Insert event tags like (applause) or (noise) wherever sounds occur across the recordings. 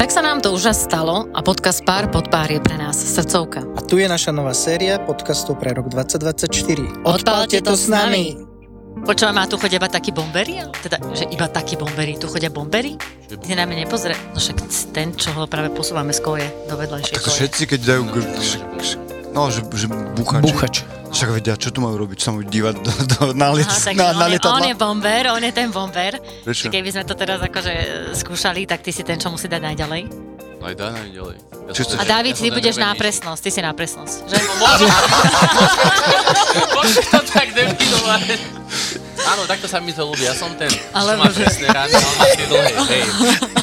Tak sa nám to už stalo a podcast Pár pod pár je pre nás srdcovka. A tu je naša nová séria podcastov pre rok 2024. Odpalte to s nami. Počúvam, má tu chodia iba takí bomberi? Teda, že iba takí bomberi. Tu chodia bomberi? Ty na mňa nepozrie. No však ten, čo ho práve posúvame z koje do vedľajšej Tak koje. všetci, keď dajú... No, že, že búchač. Búchač. Však vedia, čo tu majú robiť? Sa majú dívať do, do, na, liet, Aha, na, na on, je, lietadla? on je bomber, on je ten bomber. Prečo? Keby sme to teraz akože e, skúšali, tak ty si ten, čo musí dať najďalej. No aj dá ďalej. Ja Čo? A David, ja ty budeš na presnosť, ty si na presnosť, (laughs) že? Môžeš (laughs) to tak definovať. Áno, takto sa mi to ľúbi. Ja som ten, Alebo čo má že- presné rány, ale má tie dlhé. Hej.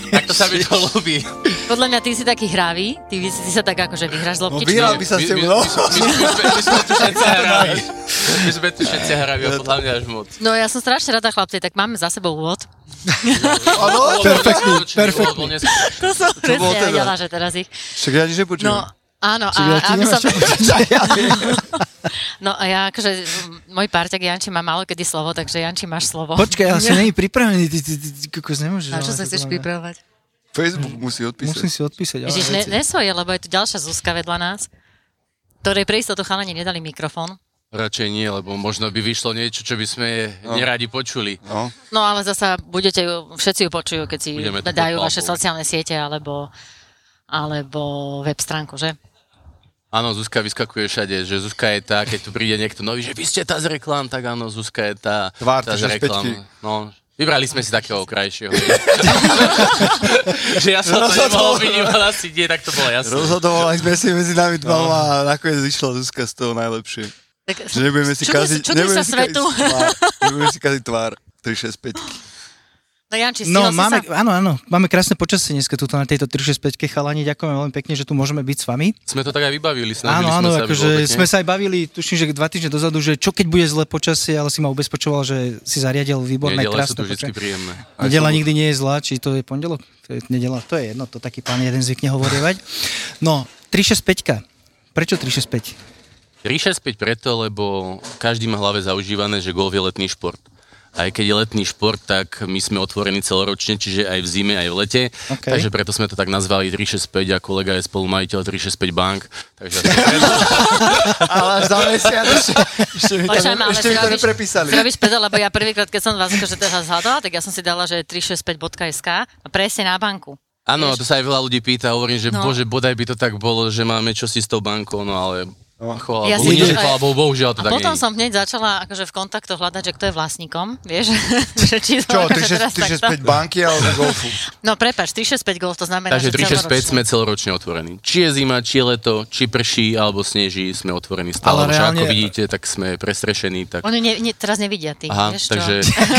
Takto sa mi to ľúbi. Podľa mňa ty si taký hravý, ty, by si- ty sa tak akože vyhráš No loptičky. vyhral by sa s tebou, my- no. my- my- my- my- My sme tu všetci hraví. My sme tu všetci hraví a podľa mňa až moc. No ja som strašne rada chlapci, tak máme za sebou úvod. (laughs) Áno, Perfektný, perfektný. To som presne teda? vedela, že teraz ich. Však ja nič nepočujem. No, áno, a, Čiže ja aby som... povedať. (laughs) Ja viem. No a ja akože, môj párťak Janči má málo kedy slovo, takže Janči máš slovo. Počkaj, ja som (laughs) není pripravený, ty, ty, ty, ty kokos nemôžeš. Na čo ale sa chceš pripravovať? Facebook musí odpísať. Musím si odpísať. ale Ježiš, ne, veci. nesvoje, lebo je tu ďalšia Zuzka vedľa nás, ktorej pre istotu chalani nedali mikrofón. Radšej nie, lebo možno by vyšlo niečo, čo by sme neradi počuli. No. No ale zasa budete ju, všetci ju počujú, keď si Budeme dajú vaše sociálne siete alebo, alebo web stránku, že? Áno, Zuzka vyskakuje všade, že Zuzka je tá, keď tu príde niekto nový, že vy ste tá z reklám, tak áno, Zuzka je tá, Tvár tá z 365. reklám. No, vybrali sme si takého krajšieho. (laughs) že ja som to nemohol vynímať, asi nie, tak to bolo jasné. Rozhodovali sme si medzi nami dvoma a nakoniec vyšla Zuzka z toho najlepšie. Tak, Že nebudeme si čuduj, kaziť... čuduj sa svetu. Nebudeme si kaziť tvár. 365. No Janči, No, máme, sa? áno, áno, máme krásne počasie dneska tuto na tejto 365 chalani, ďakujeme veľmi pekne, že tu môžeme byť s vami. Sme to tak aj Áno, vybavili, snažili áno, sme sa, akože sme sa aj bavili, tuším, že dva týždne dozadu, že čo keď bude zlé počasie, ale si ma ubezpečoval, že si zariadil výborné, Nedele krásne počasie. príjemné. Nedela nikdy nie je zlá, či to je pondelok, to je nedela, to je jedno, to taký pán jeden zvykne hovorievať. No, 365. Prečo 365? 365 preto, lbo každý má hlave zaužívané, že golf je letný šport. Aj keď je letný šport, tak my sme otvorení celoročne, čiže aj v zime, aj v lete. OK. Takže preto sme to tak nazvali 365 a kolega je spolumajiteľ 365 bank. Takže (laughs) Ale až za mesiac ešte, ešte mi to, ne, ešte mi neprepísali. Robíš pedal, lebo ja prvýkrát, keď som vás akože teraz hľadala, tak ja som si dala, že 365.sk a presne na banku. Áno, to sa aj veľa ľudí pýta, hovorím, že No. bože, bodaj by to tak bolo, že máme čosi s tou bankou, no ale chvála Ja Bohu, si- nie, že chvála Bohu, bohužiaľ to A tak potom nie. som hneď začala akože v kontaktoch hľadať, že kto je vlastníkom, vieš? (laughs) že či to Čo, akože teraz 365 takto- banky alebo golfu? No prepač, 365 golf, to znamená, Takže že 365 celoročne. sme celoročne otvorení. Či je zima, či je leto, či prší alebo sneží, sme otvorení stále. Ale reálne... ako vidíte, tak sme prestrešení. Tak... Oni ne, ne, teraz nevidia, ty, Aha, vieš čo? takže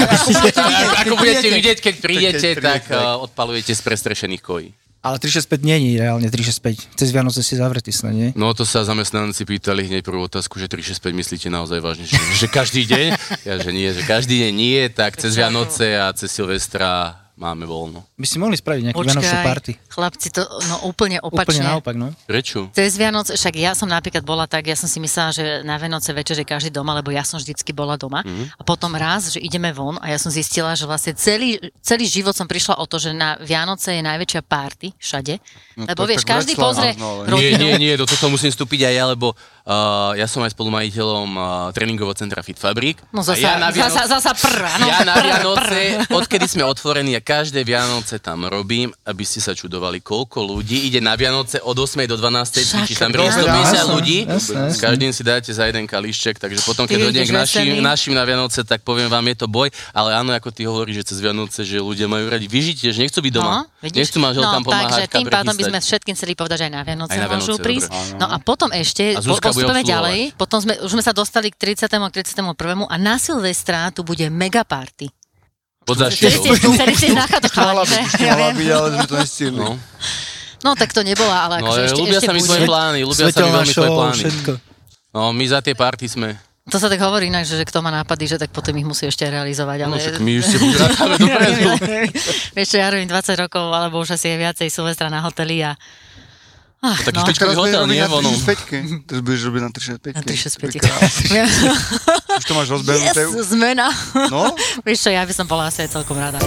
(laughs) (laughs) ako budete vidieť, keď prídete, tak uh, odpalujete z prestrešených kojí. Ale 365 nie je reálne 365. Cez Vianoce si zavretý snad, nie? No to sa zamestnanci pýtali hneď prvú otázku, že 365 myslíte naozaj vážne, že, že každý deň? Ja, že nie, že každý deň nie, tak cez Vianoce a cez Silvestra máme voľno. By si mohli spraviť nejakú Vianočnú party. chlapci, to no úplne opačne. Úplne naopak, no. Prečo? Cez Vianoce, však ja som napríklad bola tak, ja som si myslela, že na Vianoce večer je každý doma, lebo ja som vždycky bola doma. Mhm. A potom raz, že ideme von a ja som zistila, že vlastne celý, celý život som prišla o to, že na Vianoce je najväčšia party všade. No lebo to vieš, každý Bratislava, pozrie no, ale-. Nie, nie, nie, do toho musím vstúpiť aj ja, lebo uh, ja som aj spolumajiteľom uh, tréningového centra Fit Fabrik. No zasa, ja na zasa, Vianoce, zasa prr, áno, ja na prr, Vianoce, prr. odkedy sme otvorení každé Vianoce tam robím, aby ste sa čudovali, koľko ľudí ide na Vianoce od 8. do 12. Však, či tam príde 150 jasné, ľudí, jasné, s každým si dáte za jeden kališček, takže potom, keď dojdem k našim, našim na Vianoce, tak poviem vám, je to boj, ale áno, ako ty hovoríš, že cez Vianoce, že ľudia majú radi vyžitie, že nechcú byť doma. No, vidíš? nechcú manželkám no, takže pomáhať, tým pádom by sme všetkým chceli povedať, že aj na Vianoce, Aj na môžu Vianoce, prísť. dobre. No a potom ešte, A po, ďalej, potom sme, už sme sa dostali k 30. a k 31. a na Silvestra tu bude mega party. Pod Chceli zaštitou. ste, chceli ste (laughs) na chatu Mala chalani, byť, ale sme to nestihli. No, No tak to nebola, ale no akože ešte, ľúbia ešte sa mi tvoje plány, ľúbia sa mi veľmi tvoje plány. všetko. No, my za tie party sme. To sa tak hovorí inak, že, že kto má nápady, že tak potom ich musí ešte realizovať. Ale... No, však my už rátame dopredu. (laughs) Vieš čo, ja robím 20 rokov, alebo už asi je viacej Silvestra na hoteli a... Ach, taký no. Tak teraz hotel, nie, ono. Teraz budeš robiť na 365. Na 365. No. (laughs) Už to máš rozbehnuté. Yes, zmena. No? (laughs) Vieš čo, ja by som bola asi celkom rada.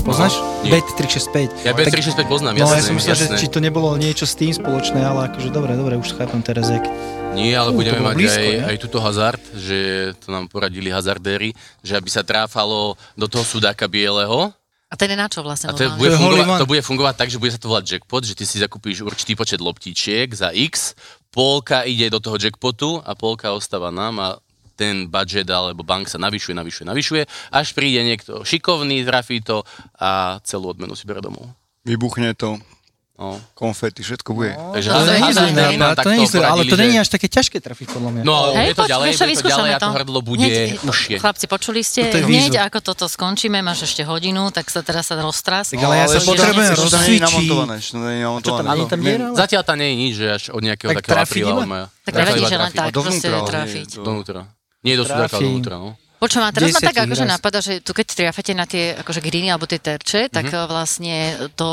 Poznáš? No, nie. Bet 365. Ja Bet 365 poznám, no. No ja som myslel, že či to nebolo niečo s tým spoločné, ale akože dobre, dobre, už chápem teraz, jak nie, ale budeme mať blízko, aj, ne? aj túto hazard, že to nám poradili hazardéri, že aby sa tráfalo do toho sudáka bieleho, A ten je na čo vlastne? A to, bude fungovať, to bude fungovať tak, že bude sa to volať jackpot, že ty si zakúpíš určitý počet loptičiek za X, polka ide do toho jackpotu a polka ostáva nám a ten budget alebo bank sa navyšuje, navyšuje, navyšuje, až príde niekto šikovný, trafí to a celú odmenu si bere domov. Vybuchne to, No. konfety, všetko bude. Takže To zlý nápad, to zlý, ale to není až také ťažké trafiť, podľa mňa. No, Hej, je to ďalej, bude to ďalej to to. hrdlo bude Hneď, užšie. Chlapci, počuli ste, je hneď ako toto skončíme, máš ešte hodinu, tak sa teraz sa roztras. Tak ale ja sa ešte potrebujem to- to to nie je? Zatiaľ tam nie je nič, že až od nejakého Tak takého apríla. Tak nevadí, že len trafiť. tak, proste trafiť. to- Dovnútra. Nie do Trafím. dovnútra, no. Počujem, a teraz ma tak akože napadá, že tu keď triafate na tie akože griny alebo tie terče, tak Mhm. mm-hmm. vlastne to,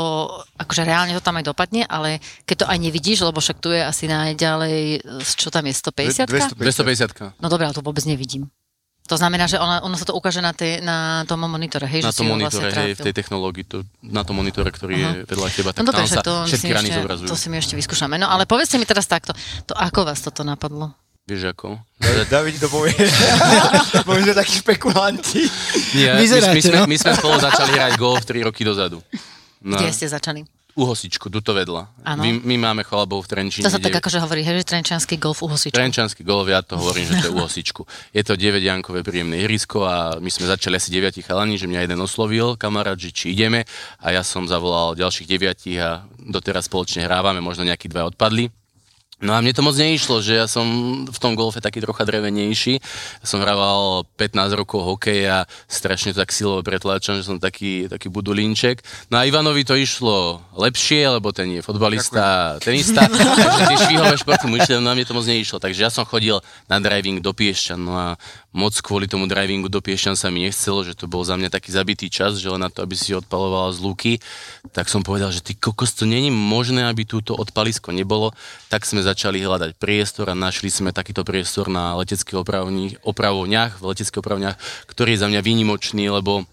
akože reálne to tam aj dopadne, ale keď to aj nevidíš, lebo však tu je asi najďalej, čo tam je, 150 250 No dobré, ale to vôbec nevidím. To znamená, že ono, ono sa to ukáže na, tej, na tom monitore, hej, na tom monitore, vlastne hej, v tej technológii, to, na tom monitore, ktorý je vedľa teba, tak No dobre, tam sa to všetky si rany ešte, zobrazujú. to si my ešte vyskúšame. No ale povedzte mi teraz takto, to ako vás toto napadlo? Vieš ako? David to povie. (laughs) Boli sme takí špekulanti. Nie, my, Vyzeráte, my, sme, no. my sme spolu začali hrať golf 3 roky dozadu. No, Kde ste začali? u Hosičku, tuto vedľa. Áno. My, my máme chalabov v Trenčíne. To sa tak akože hovorí, hej, že trenčiansky golf u hosičku. Trenčanský golf, ja to hovorím, že to je u Hosičku. Je to 9 jankové príjemné ihrisko a my sme začali asi 9 chalani, že mňa jeden oslovil kamarát, že či ideme a ja som zavolal ďalších 9 a doteraz spoločne hrávame, možno nejakí dva odpadli. No a mne to moc neišlo, že ja som v tom golfe taký trocha drevenejší. Ja som hrával 15 rokov hokej a strašne to tak silovo pretláčam, že som taký, taký budulínček. No a Ivanovi to išlo lepšie, lebo ten je fotbalista, tenista, takže tie švihové športy mu išli, no a mne to moc neišlo. Takže ja som chodil na driving do Piešťan, no a moc kvôli tomu drivingu do Piešťan sa mi nechcelo, že to bol za mňa taký zabitý čas, že len na to, aby si odpalovala z luky, tak som povedal, že ty kokos, to není možné, aby túto odpalisko nebolo, tak sme začali hľadať priestor a našli sme takýto priestor na leteckých opravovniach, v leteckých opravniach, ktorý je za mňa výnimočný, lebo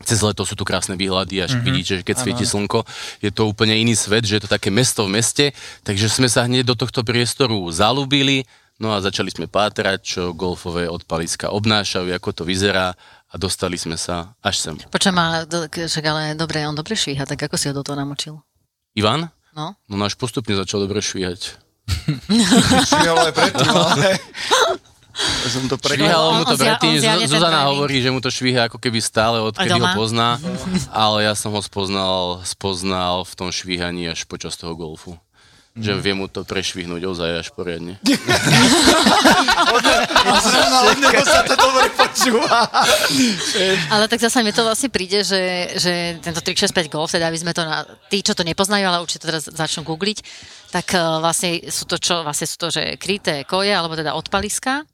cez leto sú tu krásne výhľady a mm-hmm. vidíte, že keď svieti slnko, je to úplne iný svet, že je to také mesto v meste, takže sme sa hneď do tohto priestoru zalúbili, no a začali sme pátrať, čo golfové odpaliska obnášajú, ako to vyzerá a dostali sme sa až sem. Počujem, k- však ale dobre, on dobre švíha, tak ako si ho do toho namočil? Ivan? No? No náš postupne začal dobre švíhať. Švihalo aj predtým, ale... Ja som to On- mu to predtým, Zuzana hovorí, že mu to švíha ako keby stále, odkedy ho doma? pozná, ale ja som ho spoznal, spoznal v tom švíhaní až počas toho golfu. Že vie mu to prešvihnúť ozaj až poriadne. (laughs) Od neho sa to dobre počúva. Ale tak zase mi to vlastne príde, že, že tento 365 Golf, teda aby sme to na, tí, čo to nepoznajú, ale určite teraz začnú googliť, tak eh, vlastne sú to čo, vlastne sú to, že kryté koje, alebo teda odpaliska.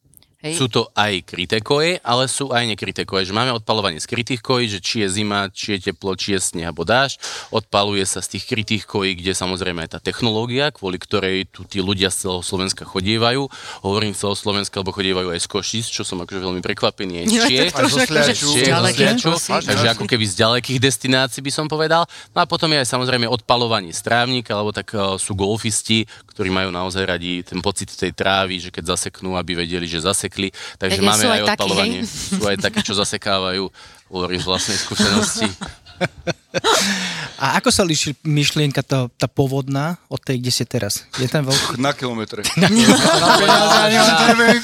Hej. Sú to aj kryté koje, ale sú aj nekryté koje. Že máme odpalovanie z krytých kojí, že či je zima, či je teplo, či je sneh alebo dážď. Odpaluje sa z tých krytých kojí, kde samozrejme je tá technológia, kvôli ktorej tu tí ľudia z celého Slovenska chodievajú. Hovorím z celého Slovenska, lebo chodievajú aj z Košic, čo som akože veľmi prekvapený aj z Čiech. Aj zo Sliaču. Čiech, Sliaču, takže ako keby z ďalekých destinácií by som povedal. No a potom je aj samozrejme odpalovanie strávnika, alebo tak eh, sú golfisti, ktorí majú naozaj radi ten pocit tej trávy, že keď zaseknú, aby vedeli, že zasekli. Takže máme aj, aj odpalovanie. hej? Sú aj takí, čo zasekávajú. Hovorím z vlastnej skúsenosti. (laughs) (laughs) A ako sa líši myšlienka tá, tá povodná od tej, kde ste teraz? Je tam veľký... Na kilometre. (laughs) Na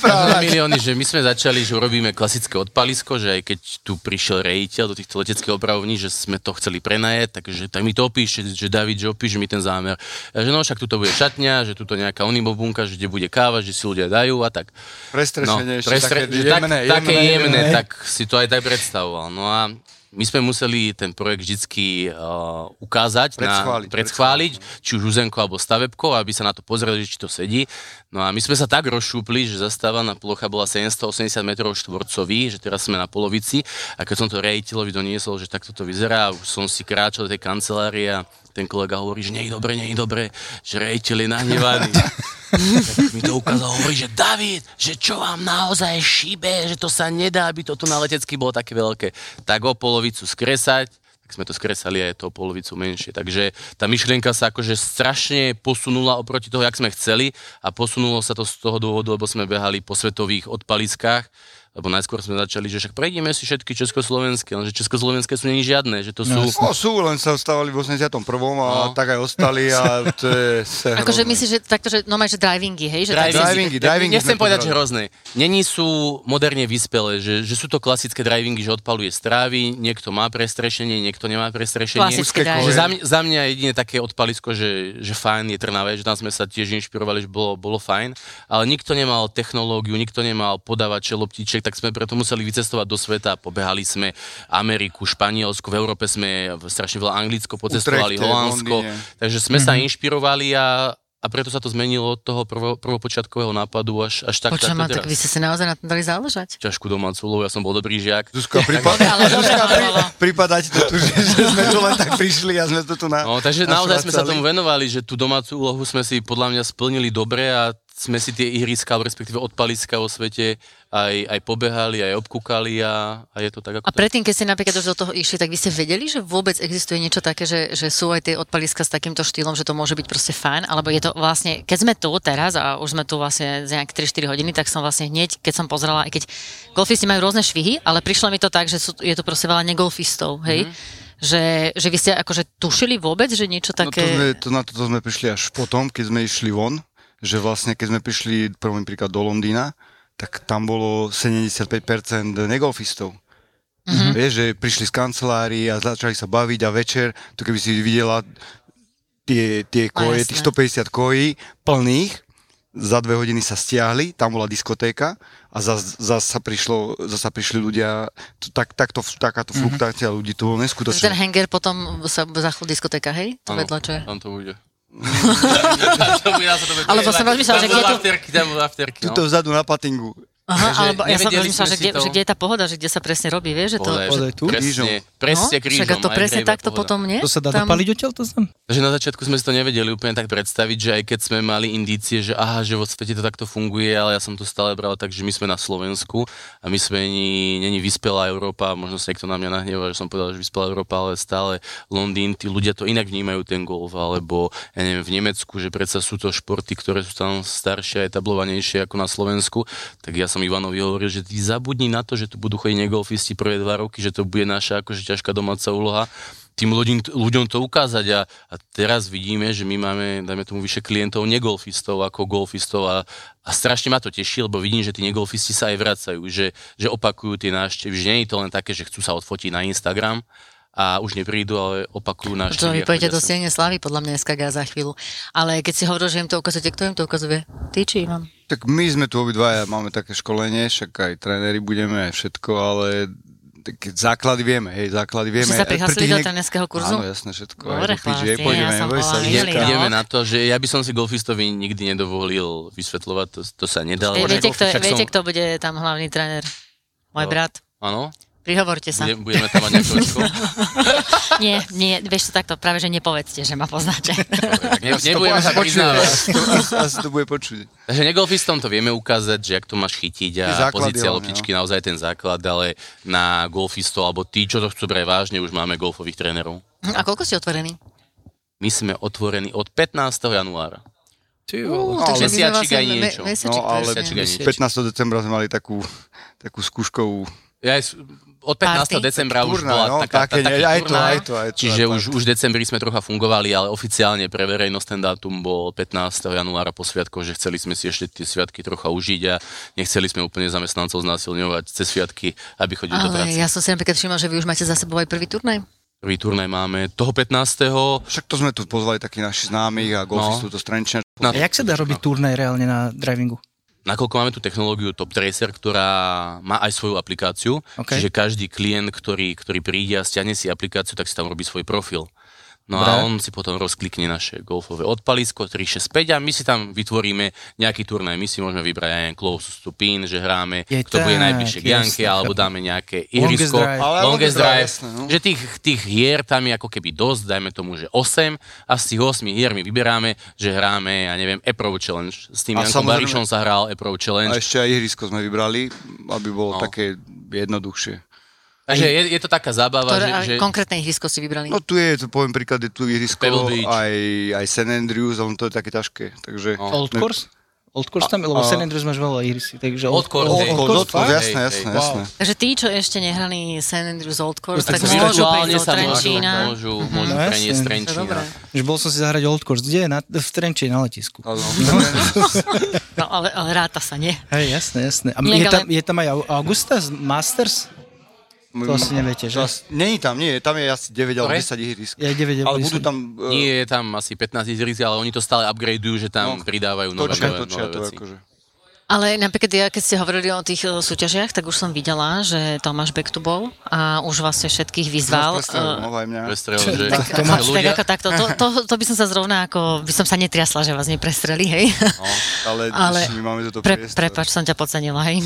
to milióny, že my sme začali, že urobíme klasické odpalisko, že aj keď tu prišiel rejiteľ do týchto leteckých opravní, že sme to chceli prenajať, takže tak mi to opíš, že David, že opíš mi ten zámer. Že no však tuto bude šatňa, že tuto nejaká unibobunka, že kde bude káva, že si ľudia dajú a tak. Prestrešenie ešte prestre- také tak, jemné, také jemné, jemné, jemné. tak si to aj tak predstavoval. No a my sme museli ten projekt vždycky uh, ukázať, Predschváliť, na, predschváliť, či už úzenko alebo stavebko, aby sa na to pozreli, že či to sedí. No a my sme sa tak rozšúpli, že zastávaná plocha bola 780 m štvorcový, že teraz sme na polovici a keď som to rejiteľovi doniesol, že takto to vyzerá, už som si kráčal do tej kancelárie a ten kolega hovorí, že nie je dobre, nie je dobre, že rejiteľ je nahnevaný. (laughs) tak mi to ukázal, hovorí, že David, že čo vám naozaj šíbe, že to sa nedá, aby toto na letecky bolo také veľké. Tak o polovicu skresať, tak sme to skresali aj to polovicu menšie. Takže tá myšlienka sa akože strašne posunula oproti toho, jak sme chceli a posunulo sa to z toho dôvodu, lebo sme behali po svetových odpaliskách lebo najskôr sme začali, že však prejdeme si všetky československé, lenže československé sú není žiadne, že to sú... No, sú, len sa stávali v 81. a No. tak aj ostali a (laughs) to je... Akože myslíš, že takto, že no že drivingy, hej? Že tak- Drivingy, drivingy Nechcem povedať, že hrozné. Není sú moderne vyspelé, že, že sú to klasické drivingy, že odpaluje strávy, niekto má prestrešenie, niekto nemá prestrešenie. Klasické. Že za, mňa, za mňa jediné také odpalisko, že, že fajn je Trnave, že tam sme sa tiež inšpirovali, že bolo, bolo fajn, ale nikto nemal technológiu, nikto nemal podávače tak sme preto museli vycestovať do sveta, pobehali sme Ameriku, Španielsku, v Európe sme strašne veľa Anglicko, pocestovali Utrechte, Holandsko, Londýne. takže sme sa inšpirovali a a preto sa to zmenilo od toho prvo, prvopočiatkového nápadu až, až tak, Počujem, takto tak vy ste si naozaj na tom dali záležať? ťažkú domácu úlohu, ja som bol dobrý žiak. Dobre, (laughs) Zuzka, pri, bolo. prípada ti to tu, že, že sme tu len tak prišli a sme to tu na... No, takže naozaj sme sa tomu venovali, že tú domácu úlohu sme si podľa mňa splnili dobre a sme si tie ihriska, respektíve odpaliska vo svete aj, aj pobehali, aj obkúkali a, a je to tak, ako A predtým, keď ste napríklad už do toho išli, tak vy ste vedeli, že vôbec existuje niečo také, že, že sú aj tie odpaliska s takýmto štýlom, že to môže byť proste fajn, alebo je to vlastne, keď sme tu teraz a už sme tu vlastne za nejaké 3-4 hodiny, tak som vlastne hneď, keď som pozrela, aj keď golfisti majú rôzne švihy, ale prišlo mi to tak, že sú, je to proste veľa negolfistov, hej? Že, že vy ste akože tušili vôbec, že niečo No to také... sme, to, na toto sme prišli až potom, keď sme išli von, že vlastne keď sme prišli prvý príklad do Londýna, tak tam bolo 75% negolfistov. Mm-hmm. Vieš, že prišli z kancelárií a začali sa baviť a večer, to keby si videla tie, tie No, koje, tých 150 kojí plných, za dve hodiny sa stiahli, tam bola diskotéka a zase zas sa, prišlo, zas sa prišli ľudia, to, tak, takto, takáto fluktuácia ľudí, to bolo Že ten neskutočné. hanger potom sa zachl diskotéka, hej? To Áno, vedľa, čo je? Tam to bude. Ja (laughs) sa to Alebo som že kde to- afterky, tam budú afterky, no. Tuto vzadu na patingu. Aha, Takže alebo ja som sme že, kde, to- že kde je tá pohoda, že kde sa presne robí, vieš, že to... Ozaj, Ozaj tu? Presne, presne no, krížom. však to presne takto pohoda. potom, nie? To sa dá Tam- dopaliť odtiaľ to znam? Takže na začiatku sme si to nevedeli úplne tak predstaviť, že aj keď sme mali indície, že aha, že vo svete to takto funguje, ale ja som to stále bral tak, že my sme na Slovensku a my sme není, není vyspelá Európa, možno sa niekto na mňa nahnevá, že som povedal, že vyspelá Európa, ale stále Londýn, tí ľudia to inak vnímajú ten golf, alebo ja neviem, v Nemecku, že predsa sú to športy, ktoré sú tam staršie a etablovanejšie ako na Slovensku, tak ja som Ivanovi hovoril, že ty zabudni na to, že tu budú chodiť negolfisti prvé dva roky, že to bude naša akože ťažká domáca úloha tým ľuďom, ľuďom to ukázať. A, a teraz vidíme, že my máme, dajme tomu, vyše klientov negolfistov ako golfistov a, a strašne ma to teší, lebo vidím, že tí negolfisti sa aj vracajú, že, že opakujú tie návštevy, že nie je to len také, že chcú sa odfotiť na Instagram a už neprídu, ale opakujú To návštevy. vy a pôjdete chodia do. Siene Slavy, podľa mňa SKG za chvíľu. Ale keď si hovoril, že im to ukazujete, kto im to ukazuje? Ty či Ivan? Tak my sme tu obidvaja, máme také školenie, však aj tréneri budeme, aj všetko, ale tak základy vieme, hej, základy vieme. Že sa prihlásili do trénerského kurzu? Áno, jasné, všetko. Dobre, chlapci, pôjdeme, ja som bola Ideme, no. ideme na to, že ja by som si golfistovi nikdy nedovolil vysvetľovať, to, to sa lebo viete, kto, viete, kto bude tam hlavný tréner? Môj No. brat. Áno? Prihovorte sa. Bude, budeme tam mať nejaké očko? (laughs) Nie, nie, vieš to takto, práve že nepovedzte, že ma poznáte. Ne, To nebudeme sa priznávať. asi (laughs) to- bude počuť. Takže negolfistom to vieme ukázať, že ak to máš chytiť a základy pozícia loptičky naozaj ten základ, ale na golfistov alebo tí, čo to chcú brať vážne, už máme golfových trénerov. A koľko ste otvorení? My sme otvorení od 15. januára. Ty Uh, takže mesiačik vlastne aj me- niečo. Mesiačik, No, ale presne. Mesiačik aj 15. decembra sme mali takú, takú skúškovú Ja od 15. Party? decembra už Turnaj, bola no, taká, také, tá, taký aj to, turnaj, aj to, aj to, čiže aj to. už, už v decembri sme trocha fungovali, ale oficiálne pre verejnosť ten dátum bol 15. januára po sviatkoch, že chceli sme si ešte tie sviatky trocha užiť a nechceli sme úplne zamestnancov znásilňovať cez sviatky, aby chodili do Ale práce. ja som si napríklad všimla, že vy už máte za sebou aj prvý turnaj. Prvý turnaj máme toho 15. Však to sme tu pozvali takých našich známych a golfistov to Strenčia. Na, A jak sa dá robiť turnaj reálne na drivingu? Nakoľko máme tú technológiu Top Tracer, ktorá má aj svoju aplikáciu, OK. čiže každý klient, ktorý, ktorý príde a stiahne si aplikáciu, tak si tam robí svoj profil. No Dobre. a on si potom rozklikne naše golfové odpalisko 365 a my si tam vytvoríme nejaký turnaj. My si môžeme vybrať aj close to pin, že hráme, Je kto bude tak, najbližšie k Janke, alebo dáme nejaké Longest ihrisko, drive. Longest longest drive, drive, jasné, no. že tých, tých hier tam je ako keby dosť, dajme tomu, že 8 a z tých 8 hier my vyberáme, že hráme, ja neviem, Approach Challenge. S tým A Jankom Barišom sa hral Approach Challenge. A ešte aj ihrisko sme vybrali, aby bolo No. také jednoduchšie. Takže je, je to taká zábava, Ktoré, že, že... konkrétne ihrisko si vybrali? No tu je, to poviem príklad, je tu ihrisko, aj, aj St. Andrews, ale to je také ťažké, takže... No. Old Course? Old Course tam, lebo a- St. Andrews máš veľa ihrisí, takže Old Course, Old. Old Old Course, jasné, jasné, hej. jasné. Takže tí, čo ešte nehrali St. Andrews Old Course, tak, tak môžu prísť do Trenčína. môžu, môžu No, preniesť Trenčína. Že bol som si zahrať Old Course. Kde je? Na, v Trenčí, na letisku. Áno. (laughs) No ale, ale ráta sa, nie? Hej, jasné, jasné. A je, tam, je tam aj Au- Augusta z Masters? To asi neviete, že? To asi- Není tam, nie, tam je asi 9 alebo Hore? 10 ihrisk. Je 9 Ale budú tam... e, Nie je tam asi 15 ihrisk, ale oni to stále upgradeujú, že tam No, pridávajú nové, Točia, nové, točia nové to veci. akože. Ale napríklad ja, keď ste hovorili o tých súťažiach, tak už som videla, že Tomáš Beck tu bol a už vlastne všetkých vyzval. E, no, že, tak, tak, ako takto, to, to, to by som sa zrovna ako, by som sa netriasla, že vás neprestreli, hej. No, ale, (laughs) Ale my máme toto Pre, prepač, som ťa podcenila, hej.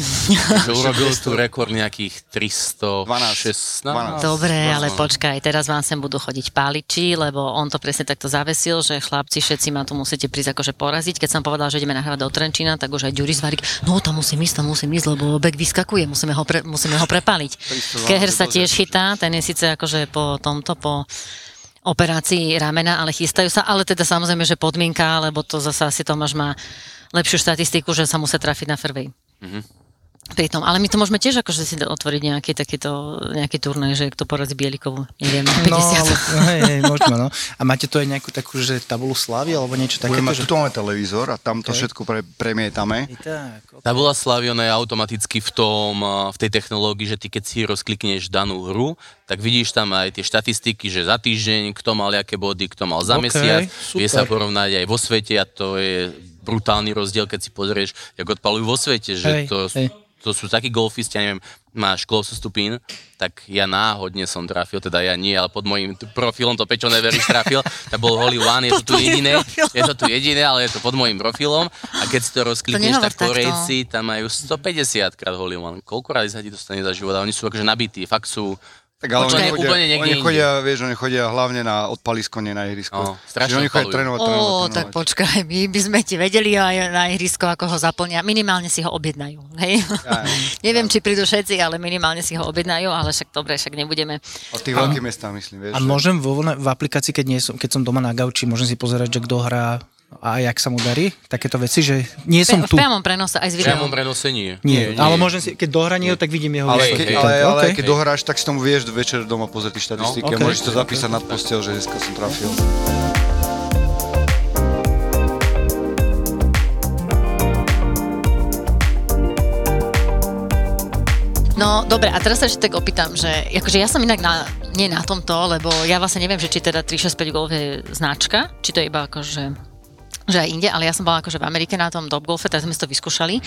že (laughs) urobil tu rekord nejakých 316. 12. Dobre, ale No. počkaj, teraz vám sem budú chodiť páliči, lebo on to presne takto zavesil, že chlapci všetci ma tu musíte prísť akože poraziť. Keď som povedal, že ideme nahrávať do Trenčína, tak už aj Ďuris Varik, no tam musím ísť, tam musím ísť, lebo Beck vyskakuje, musíme ho, pre, musíme ho prepáliť. 312, Keher sa tiež chytá, ten je síce akože po tomto, po operácii ramena, ale chystajú sa, ale teda samozrejme, že podmienka, lebo to zase asi Tomáš má lepšiu štatistiku, že sa musia trafiť na fairway. Pri tom. Ale my to môžeme tiež akože si otvoriť nejaký takýto, nejaký turnaj, že kto porazí Bielikovu, neviem, 50. No, ale, hej, hej, môžeme, no. A máte tu aj nejakú takú, že tabulu slávy, alebo niečo Budeme takéto? mať, Že... tuto máme televízor a tam to Okay. všetko pre, premietame. I tak, Tá bola Slaviona je automaticky v tom, v tej technológii, že ty keď si rozklikneš danú hru, tak vidíš tam aj tie štatistiky, že za týždeň, kto mal aké body, kto mal za OK, mesiac, vie sa super. porovnať aj vo svete a to je brutálny rozdiel, keď si pozrieš, jak odpalujú vo svete, že Hej, to, hej. To sú takí golfisti, ja neviem, máš to pin, tak ja náhodne som trafil, teda ja nie, ale pod môjim profilom to Pečo Neveriš trafil, tak bol Holy One, je to tu jediné, je to tu jediné, ale je to pod môjim profilom a keď si to rozklikneš, nehovor tak. Korejci tam majú 150 krát Holy One. Koľko razy sa ti to stane za život a oni sú akože nabití, fakt sú Tak ale Počkaj, oni chodia, úplne niekde oni inde. chodia, vieš, oni chodia hlavne na odpalisko, nie na ihrisko. No, strašne Čiže oni chodia trénovať, trénovať, Ó, trénovať. tak počkaj, my by sme ti vedeli aj na ihrisko, ako ho zaplnia. Minimálne si ho objednajú. Hej? Ja, Neviem, či prídu všetci, ale minimálne si ho objednajú, ale však dobre, však nebudeme. Od tých veľkých mestách, myslím, vieš. A že- môžem vo, v aplikácii, keď, nie som, keď som doma na gauči, môžem si pozerať, že kto hrá a jak sa mu darí? Takéto veci, že nie som v tu. priamom prenose aj s v priamom videom. prenose nie. Nie, ale môžem si, keď dohrá niekto, tak vidím jeho Ale, výsledky. ke, ale, ale OK. keď dohráš, tak si tomu vieš večer doma pozrieť štatistiky No, a OK. môžeš to zapísať nad postel, že dneska som trafil. No dobre, a teraz sa ešte tak opýtam, že akože ja som inak na, nie na tomto, lebo ja vlastne neviem, že či teda 365 Golf je značka, či to je iba akože že aj inde, ale ja som bola akože v Amerike na tom Top Golfe, tak sme si to vyskúšali.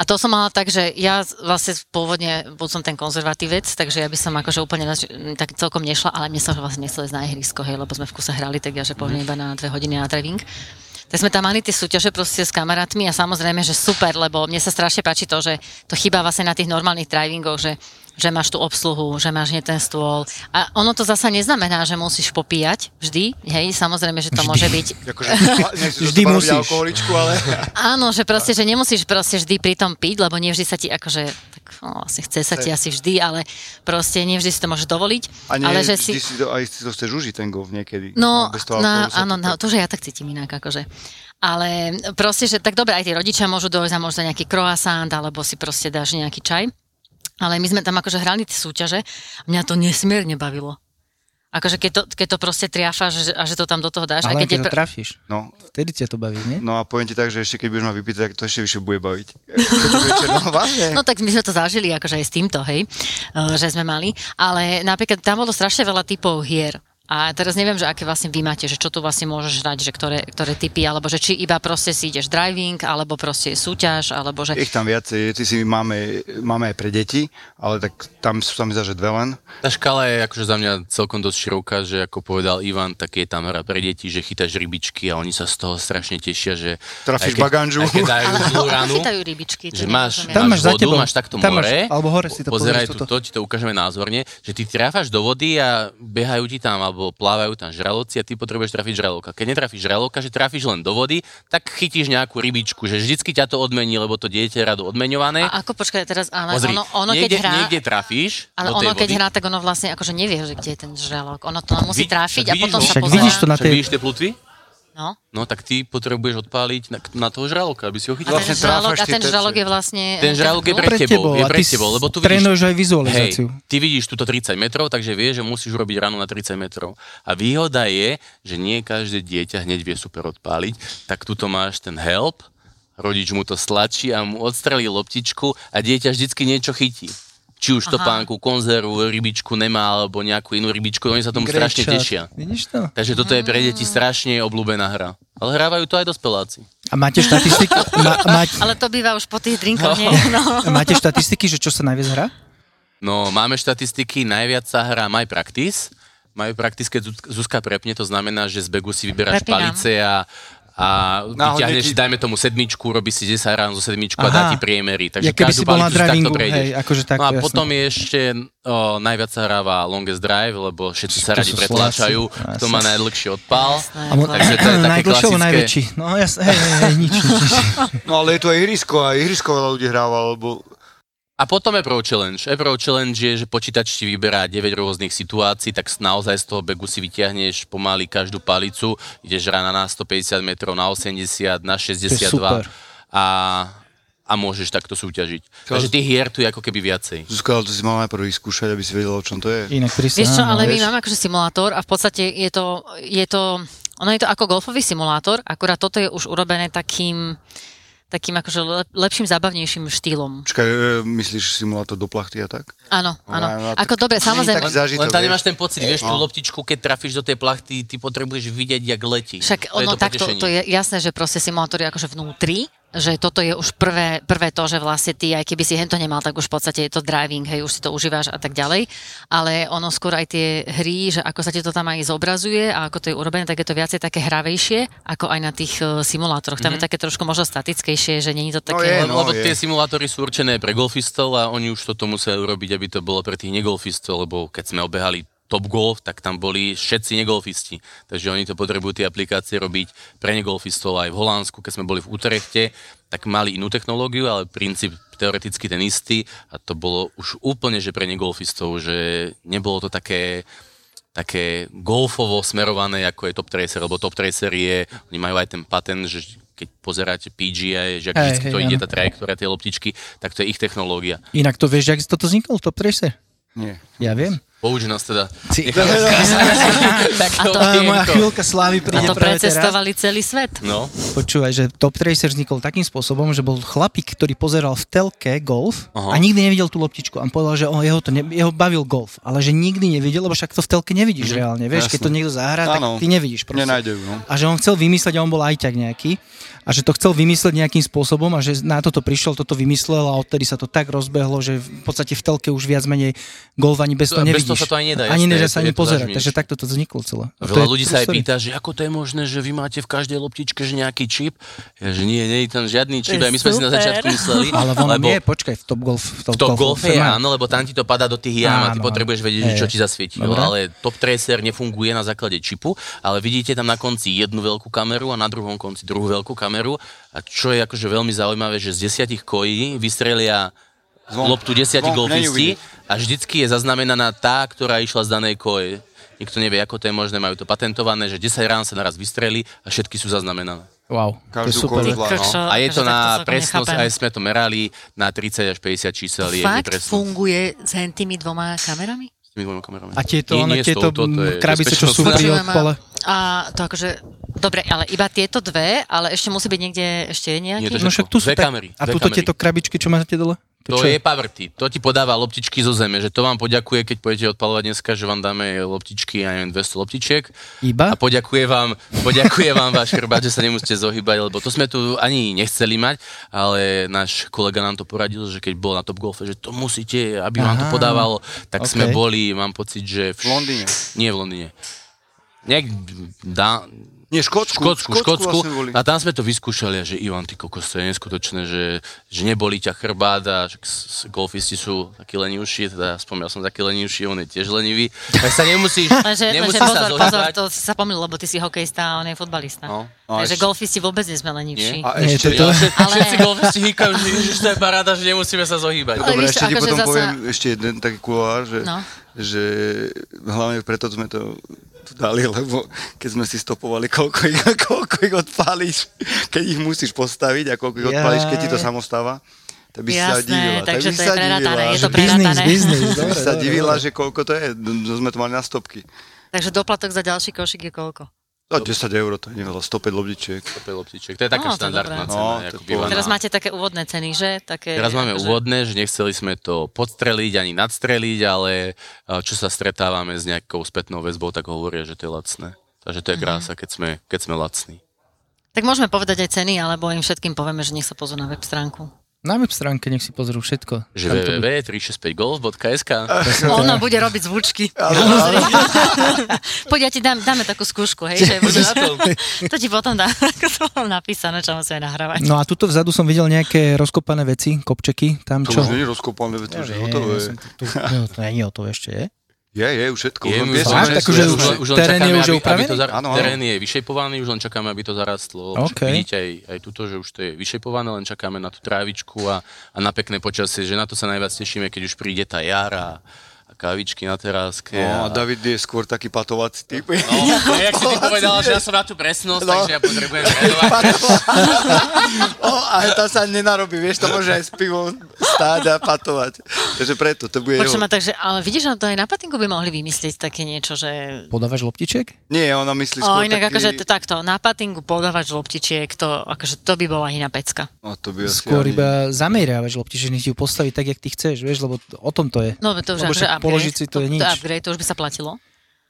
A to som mala tak, že ja vlastne pôvodne bol som ten konzervatívec, takže ja by som akože úplne tak celkom nešla, ale mne sa vlastne nechcelo ísť na ihrisko, hej, lebo sme v kuse hrali, tak ja že poviem iba na dve hodiny na driving. Tak sme tam mali tie súťaže proste s kamarátmi a samozrejme, že super, lebo mne sa strašne páči to, že to chýba vlastne na tých normálnych drivingoch, že, že máš tú obsluhu, že máš nie ten stôl. A ono to zasa neznamená, že musíš popíjať vždy, hej, samozrejme, že to môže byť Akože, (laughs) Vždy musíš. ale... (laughs) Áno, že proste, že nemusíš proste vždy pri tom piť, lebo nevždy sa ti akože, tak no, asi chce sa ti asi vždy, ale proste nevždy si to môžeš dovoliť. A nie, ale že vždy si, si to, aj si to chceš užiť ten golf niekedy. No, bez toho na, áno, to no, tak- to, že ja tak cítim inak, akože. Ale proste, že tak dobre, aj tí rodičia môžu dojsť a možno nejaký croissant, alebo si proste dáš nejaký čaj. Ale my sme tam akože hrali tie súťaže a mňa to nesmierne bavilo. Akože keď to, keď to proste triafáš že- a že to tam do toho dáš. a Ale keď keď je to pr- trafíš, No, vtedy ťa to baví, nie? no a poviem ti tak, že ešte keď budeš ma vypýtať, tak to ešte vyššie bude baviť. (laughs) Večer, no, vážne. No tak my sme to zažili akože aj s týmto, hej, eh, že sme mali, ale napríklad tam bolo strašne veľa typov hier. A teraz neviem, že aké vlastne vy máte, že čo tu vlastne môžeš hrať, že ktoré, ktoré typy, alebo že či iba proste si ideš driving, alebo proste súťaž, alebo že... Ich tam viacej, ty si máme, máme aj pre deti, ale tak tam sú tam zdá, že dve len. Tá škala je akože za mňa celkom dosť široká, že ako povedal Ivan, tak je tam hra pre deti, že chytáš rybičky a oni sa z toho strašne tešia, že... Trafíš baganžu. Aj keď dajú (laughs) zlú ranu, chytajú rybičky. že máš. Tam máš máš vodu, tebou. máš takto Tam máš- more, alebo hore si to pozeraj tu to, ti to ukážeme názorne, že ty trafáš do vody a behajú ti tam, alebo lebo plávajú tam žraloci a ty potrebuješ trafiť žraloka. Keď netrafíš žraloka, že trafíš len do vody, tak chytíš nejakú rybičku, že vždycky ťa to odmení, lebo to dieťa je rado odmeňované. A ako počkaj teraz, ale Pozri, ono, ono niekde, keď hrá... niekde trafíš Ale do tej ono keď vody. hrá, tak ono vlastne akože nevie, že kde je ten žralok. Ono to musí trafiť a vidíš potom ho. sa pozerá. vidíš to na tej- vidíš tie plutvy? No. No tak ty potrebuješ odpáliť na, na toho žraloka, aby si ho A chytil. Vlastne ten žralok, tráfaš a ten žralok je vlastne... Ten žralok je No, pre, tebou, je a pre tebou, lebo tu vidíš... aj Hej, vizualizáciu. ty vidíš túto 30 metrov, takže vieš, že musíš urobiť ranu na 30 metrov. A výhoda je, že nie každé dieťa hneď vie super odpáliť, tak tuto máš ten help, rodič mu to stlačí a mu odstrelí loptičku a dieťa vždycky niečo chytí. Či už topánku, konzervu, rybičku nemá, alebo nejakú inú rybičku, oni sa tomu strašne Grečat. tešia. Vidíš to? Takže toto je pre deti strašne obľúbená hra. Ale hrávajú to aj dospeláci. A máte štatistiky, (laughs) ma, mať, Ale to býva už po tých drinkoch, nie? No. máte štatistiky, že čo sa najviac hrá? No, máme štatistiky, najviac sa hrá My Practice. Keď Zuz- Zuzka prepne, to znamená, že z begu si vyberáš Prepínam. palice a a vyťahneš, ti- dajme tomu sedmičku, robí si 10 rán zo sedmičku a Aha. dá ti priemery. Takže Ja keby si bol na drivingu, hej, akože takto, no a jasné. potom je ešte o, najviac sa hráva Longest Drive, lebo všetci sa To radi pretláčajú, Slováci. kto má najdlhší odpal. A Takže to je (clears throat) také klasické. najväčší? No jasne, hej, hej, hej, nič, nič, nič. No ale je tu aj ihrisko a ihrisko veľa ľudí hráva, lebo A potom je Pro Challenge. E-Pro Challenge je, že počítač ti vyberá 9 rôznych situácií, tak naozaj z toho begu si vyťahneš pomaly každú palicu, ideš rána na 150 metrov, na 80, na 62 super. a, a môžeš takto súťažiť. Takže tých hier tu je ako keby viacej. Zuzka, ale to si mal najprv ísť skúšať, aby si vedela, o čom to je. Inak Vieš čo, ale my máme akože simulátor a v podstate je to, je to, ono je to ako golfový simulátor, akurát toto je už urobené takým, takým akože lep, lepším, zábavnejším štýlom. Počkaj, e, myslíš simulátor do plachty a tak? Áno, áno. No, no, Ako dobre, samozrejme, taký zážitok, Len tam vieš. nemáš ten pocit, vieš, tú loptičku, keď trafíš do tej plachty, ty potrebuješ vidieť, jak letí. Však To ono to takto, to je jasné, že proste simulátor je akože vnútri, že toto je už prvé, prvé to, že vlastne ty, aj keby si hento nemal, tak už v podstate je to driving, hej, už si to užívaš a tak ďalej. Ale ono skôr aj tie hry, že ako sa ti to tam aj zobrazuje a ako to je urobené, tak je to viacej také hravejšie, ako aj na tých eh, simulátoroch. Tam je také trošku možno statickejšie, že není to také... je, No, no, lebo je. tie simulátory sú určené pre golfistov a oni už toto museli urobiť, aby to bolo pre tých negolfistov, lebo keď sme obehali Top Golf, tak tam boli všetci negolfisti. Takže oni to potrebujú tie aplikácie robiť pre negolfistov aj v Holandsku, keď sme boli v Utrechte, tak mali inú technológiu, ale princíp teoreticky ten istý a to bolo už úplne, že pre negolfistov, že nebolo to také také golfovo smerované, ako je Top Tracer, lebo Top Tracer je, oni majú aj ten patent, že keď pozeráte PGA, že ak Hej, vždy to ide tá trajektória tej loptičky, tak to je ich technológia. Inak to vieš, jak toto vzniklo, Top Tracer? Nie. Ja viem. Pouč nás teda. (laughs) Tak A to- A moja chvíľka slávy A príde to práve teraz. precestovali celý svet. No, Počúvaj, že Top Tracer vznikol takým spôsobom, že bol chlapík, ktorý pozeral v telke golf Aha. a nikdy nevidel tú loptičku. A on povedal, že on, jeho, to ne, jeho bavil golf, ale že nikdy nevidel, lebo však to v telke nevidíš reálne. Vieš, keď jasné. to niekto zahrá, tak ty nevidíš. Proste. Nenajdejú, no. A že on chcel vymysleť, a on bol ajťak nejaký, a že to chcel vymysleť nejakým spôsobom a že na toto prišiel, toto vymyslel a odtedy sa to tak rozbehlo, že v podstate v telke už viac menej golf ani bez To- toho bez toho nevidíš. sa to ani nedá, Ani nedá sa ani pozerať, takže takto to vzniklo celé. Veľa ľudí sa aj pýta, že ako to je možné, že vy máte v každej loptičke že nejaký čip. Ja, že nie, nie je tam žiadny čip. Aj my sme si na začiatku mysleli. (laughs) Ale ono lebo nie, počkaj, v Top Golf. V Top, v top Golf, golfe je áno, lebo tam ti to padá do tých jam a ty potrebuješ vedieť, že čo ti zasvietilo. Ale Top Tracer nefunguje na základe čipu, ale vidíte tam na konci jednu veľkú kameru a na druhom konci druhú veľkú kameru. A čo je akože veľmi zaujímavé, že z desiatich kojí vystrelia Zvon. loptu desiatich golfisti a vždycky je zaznamenaná tá, ktorá išla z danej koje. Nikto nevie, ako to je možné, majú to patentované, že 10 rán sa naraz vystrelí a všetky sú zaznamenané. Wow, to je Každú super. Krčo, No. A je to na celkom presnosť, nechápem. aj sme to merali, na 30 až 50 čísel je Fakt presnosť. funguje s tými dvoma kamerami? S tými dvoma kamerami. A tieto, Nie, nie s tieto touto, to krabice, čo sú pri odpole. A to akože, dobre, ale iba tieto dve, ale ešte musí byť niekde ešte nejaký? Nie, to No však tu sú Dve kamery, A tuto tieto krabičky, čo máte dole? To čo je Poverty. To ti podáva loptičky zo zeme, že to vám poďakuje, keď pôjdete odpalovať dneska, že vám dáme loptičky, ja neviem, 200 loptičiek. Iba? A poďakuje vám, poďakuje vám váš chrbát, že sa nemusíte zohybať, lebo to sme tu ani nechceli mať, ale náš kolega nám to poradil, že keď bol na Top Golfe, že to musíte, aby vám to Aha, podávalo, tak sme okej. boli, mám pocit, že... V Londýne. Nie v Londýne. Nejak dá, Nie, Škótsku. Škótsku, Škótsku. vlastne boli. A tam sme to vyskúšali a že Ivan, ty kokos, to je neskutočné, že, že neboli ťa chrbát a že golfisti sú takí lenivší, teda ja som taký lenivší, on je tiež lenivý. Tak sa nemusíš, (laughs) lenže nemusíš pozor, sa pozor, to si sa pomýlil, lebo ty si hokejista a on je futbalista. No. A Takže ešte- golfisti vôbec nie sme lenivší. A Nie, ešte, toto- Ja, všet, Ale- Všetci golfisti hýkajú, že ježiš, to je paráda, že nemusíme sa zohýbať. Dobre, ešte ti akože potom poviem ešte jeden taký kulár, že, No. že hlavne preto sme to tu dali, lebo keď sme si stopovali, koľko ich, (laughs) koľko ich odpálíš, keď ich musíš postaviť a koľko ich odpálíš, keď ti to samostáva, tak by si sa divila. tak takže by to je sa prerátané, divila, je to Biznis, biznis, by dobre, si sa divila, dobre. že koľko to je, to sme to mali na stopky. Takže doplatok za ďalší košík je koľko? No, 10 eur, to je neveľa, 105 lobdičiek. Loptiček. To je taká No, štandardná cena, No, ako býva Teraz na- máte také úvodné ceny, že? Také, Teraz máme akože- úvodné, že nechceli sme to podstreliť ani nadstreliť, ale čo sa stretávame s nejakou spätnou väzbou, tak hovoria, že to je lacné. Takže to je Mhm. krása, keď sme, keď sme lacní. Tak môžeme povedať aj ceny, alebo im všetkým povieme, že nech sa pozrú na web stránku. Na web stránke nech si pozrú všetko. Že Tam to bude. www.365golf.sk Ona bude robiť zvučky. Poď, ja ti dám, dáme takú skúšku, hej, že bude to. to ti potom dá, ako to mám napísané, čo musíme nahrávať. No a tuto vzadu som videl nejaké rozkopané veci, kopčeky, tam To čo? už nie je rozkopané, to už je hotové. som tu- tu- No, to nie je hotové ešte, je? Je, je, už všetko. Je, už už, Fakt? že Akože sú- už- len- terén je čakáme, už aby, aby upravený? to zar... Áno, áno. Terén je vyšejpovaný, už len čakáme, aby to zarastlo. OK. Vidíte aj, aj tuto, že už to je vyšejpované, len čakáme na tú trávičku a, a na pekné počasie, že na to sa najviac tešíme, keď už príde tá jara a kávičky na teráske. No, a David je skôr taký patovací typ. No, (laughs) jak si ty povedal, že ja som na tú presnosť, No. takže ja potrebujem (laughs) o, a tam sa nenarobí, vieš, to môže aj s pivom stáť a patovať. Takže preto, to bude Počujem jeho... takže, ale vidíš, že to aj na patinku by mohli vymyslieť také niečo, že... Podávaš loptiček? Nie, ona myslí O, skôr inak taký... akože t- takto, na patinku podávač loptičiek, to, akože to by bola iná pecka. No, to by Skôr ani- iba zameriavaš loptiček, nech ti ju postaviť tak, jak ty chceš, vieš, lebo o tom to je. No to už Lebo akože. Položiť si to je nič. Upgrade, to už by sa platilo.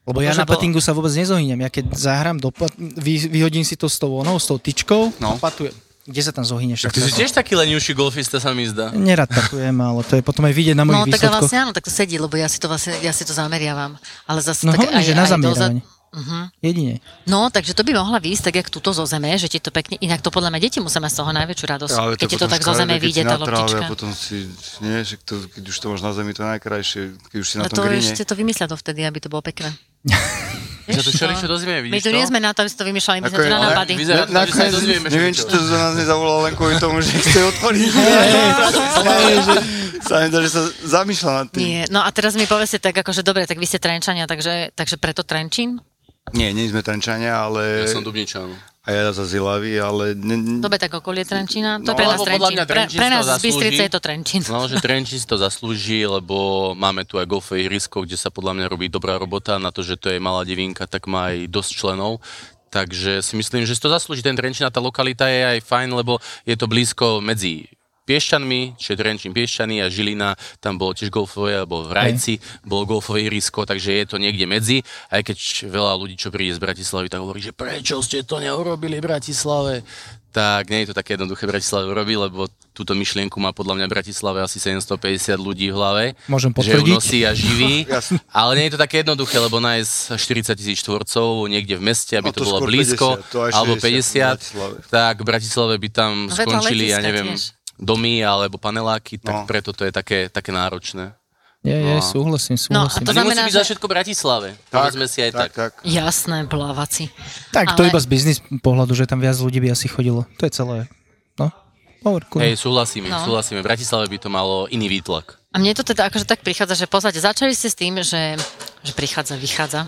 Lebo ja na patingu sa vôbec nezohýňam. Ja keď zahrám do pat... vy, vyhodím si to s tou onou, s tou tyčkou No. a patujem. Kde sa tam zohýneš? Tak ty si tiež taký lenivší golfista, sa mi zdá. Nerad patujem, ale to je potom aj vidieť na No mojich tak a výsledkoch. vlastne áno, tak to sedí, lebo ja si to vlastne, ja si to zameriavam. Ale zase No tak hovorím, že na zamieravanie. Uh-huh. Jedine. No, takže to by mohla výjsť tak, jak tuto zo zeme, že ti to pekne, inak to podľa mňa deti musia mať z toho najväčšiu radosť, Ale keď ti to tak zo zeme vyjde tá loptička. A potom si, nie, že to, keď už to máš na zemi, to je najkrajšie, keď už si na No tom to grine. ešte to vymyslia dovtedy, aby to bolo pekné. (laughs) Dozvieme, My tu nie sme na to, aby si to vymýšľali, my sme tu na nápady. vyzerá to, že sa dozvieme neviem, či to za nás nezavolal len kvôli tomu, že chce otvoriť. (laughs) že sa zdá, že sa zamýšľa nad tým. Nie, no a teraz mi povedzte tak, akože dobre, tak vy ste Trenčania, takže, takže preto Trenčín? Nie, nie sme Trenčania, ale... Ja som Dubničan. A ja za Zilavy, ale... Dobre, tak okolie Trenčína? To No, je pre nás Trenčín. Pre, pre nás z. Bystrice je to Trenčín. No, že Trenčín si to zaslúži, lebo máme tu aj golfové ihrisko, kde sa podľa mňa robí dobrá robota. Na to, že to je malá divinka, tak má aj dosť členov. Takže si myslím, že si to zaslúži ten Trenčín a tá lokalita je aj fajn, lebo je to blízko medzi Piešťanmi, čiže Trenčín Piešťany a Žilina, tam bolo tiež golfové, alebo v Rajci bolo golfové ihrisko, takže je to niekde medzi. Aj keď veľa ľudí, čo príde z Bratislavy, tak hovorí, že prečo ste to neurobili v Bratislave? Tak nie je to také jednoduché Bratislave urobiť, lebo túto myšlienku má podľa mňa Bratislave asi 750 ľudí v hlave. Môžem Že ju potvrdiť. nosí a živí. (laughs) Ale nie je to také jednoduché, lebo nájsť 40 tisíc štvorcov niekde v meste, aby No to, to bolo blízko, 50, to alebo 60 v 50, Bratislave. tak v Bratislave by tam No, skončili, ja neviem, tiež. Domy alebo paneláky, tak No. preto to je také, také náročné. Je, je, No. súhlasím, No, a súhlasím. To To znamená, byť za že- všetko v Bratislave. Povedzme si aj tak. tak. Jasné, plávaci. Tak to Ale- iba z biznis pohľadu, že tam viac ľudí by asi chodilo. To je celé. No, hovor. Hej, súhlasíme, No. súhlasíme. V Bratislave by to malo iný výtlak. A mne to teda akože tak prichádza, že v podstate začali ste s tým, že, že prichádza, vychádza.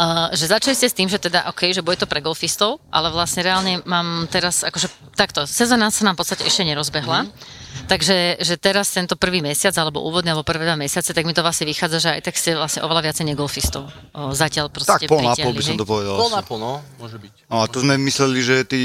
Uh, že začali ste s tým, že teda, OK, že bude to pre golfistov, ale vlastne reálne mám teraz, akože takto, sezóna sa nám v podstate ešte nerozbehla, takže že teraz tento prvý mesiac, alebo úvodný, alebo prvé dva mesiace, tak mi to vlastne vychádza, že aj tak ste vlastne oveľa viacej negolfistov. O, zatiaľ proste Tak pol na pol by som to povedal. Pol na pol, no, môže byť. No a to sme mysleli, že tí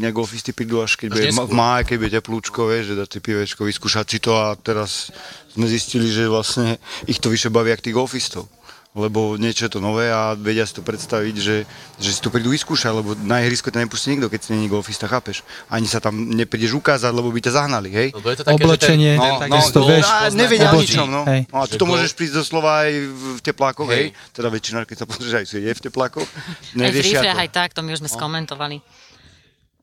negolfisti prídu až keď Až bude v máji, keď bude teplúčko, vieš, že dať si pivečko, vyskúšať si to a teraz sme zistili, že vlastne ich to vyššie baví, jak tých golfistov. Lebo niečo je to nové a vedia si to predstaviť, že, že si to prídu vyskúšať, lebo na ihrisko ťa nepustí nikto, keď si není golfista, chápeš? Ani sa tam neprídeš ukázať, lebo by ťa zahnali, hej? Lebo je to také, Oblečenie, že ten, No, ten, no, takisto, golf vieš, a nevedia o ničom, no. Hej. no a tu to môžeš prísť doslova aj v teplákoch, hej? Hej. Teda väčšina, keď sa pozrieš, aj si je v teplákoch. Aj v Neriešia rifle, to. aj tak, to my už sme skomentovali.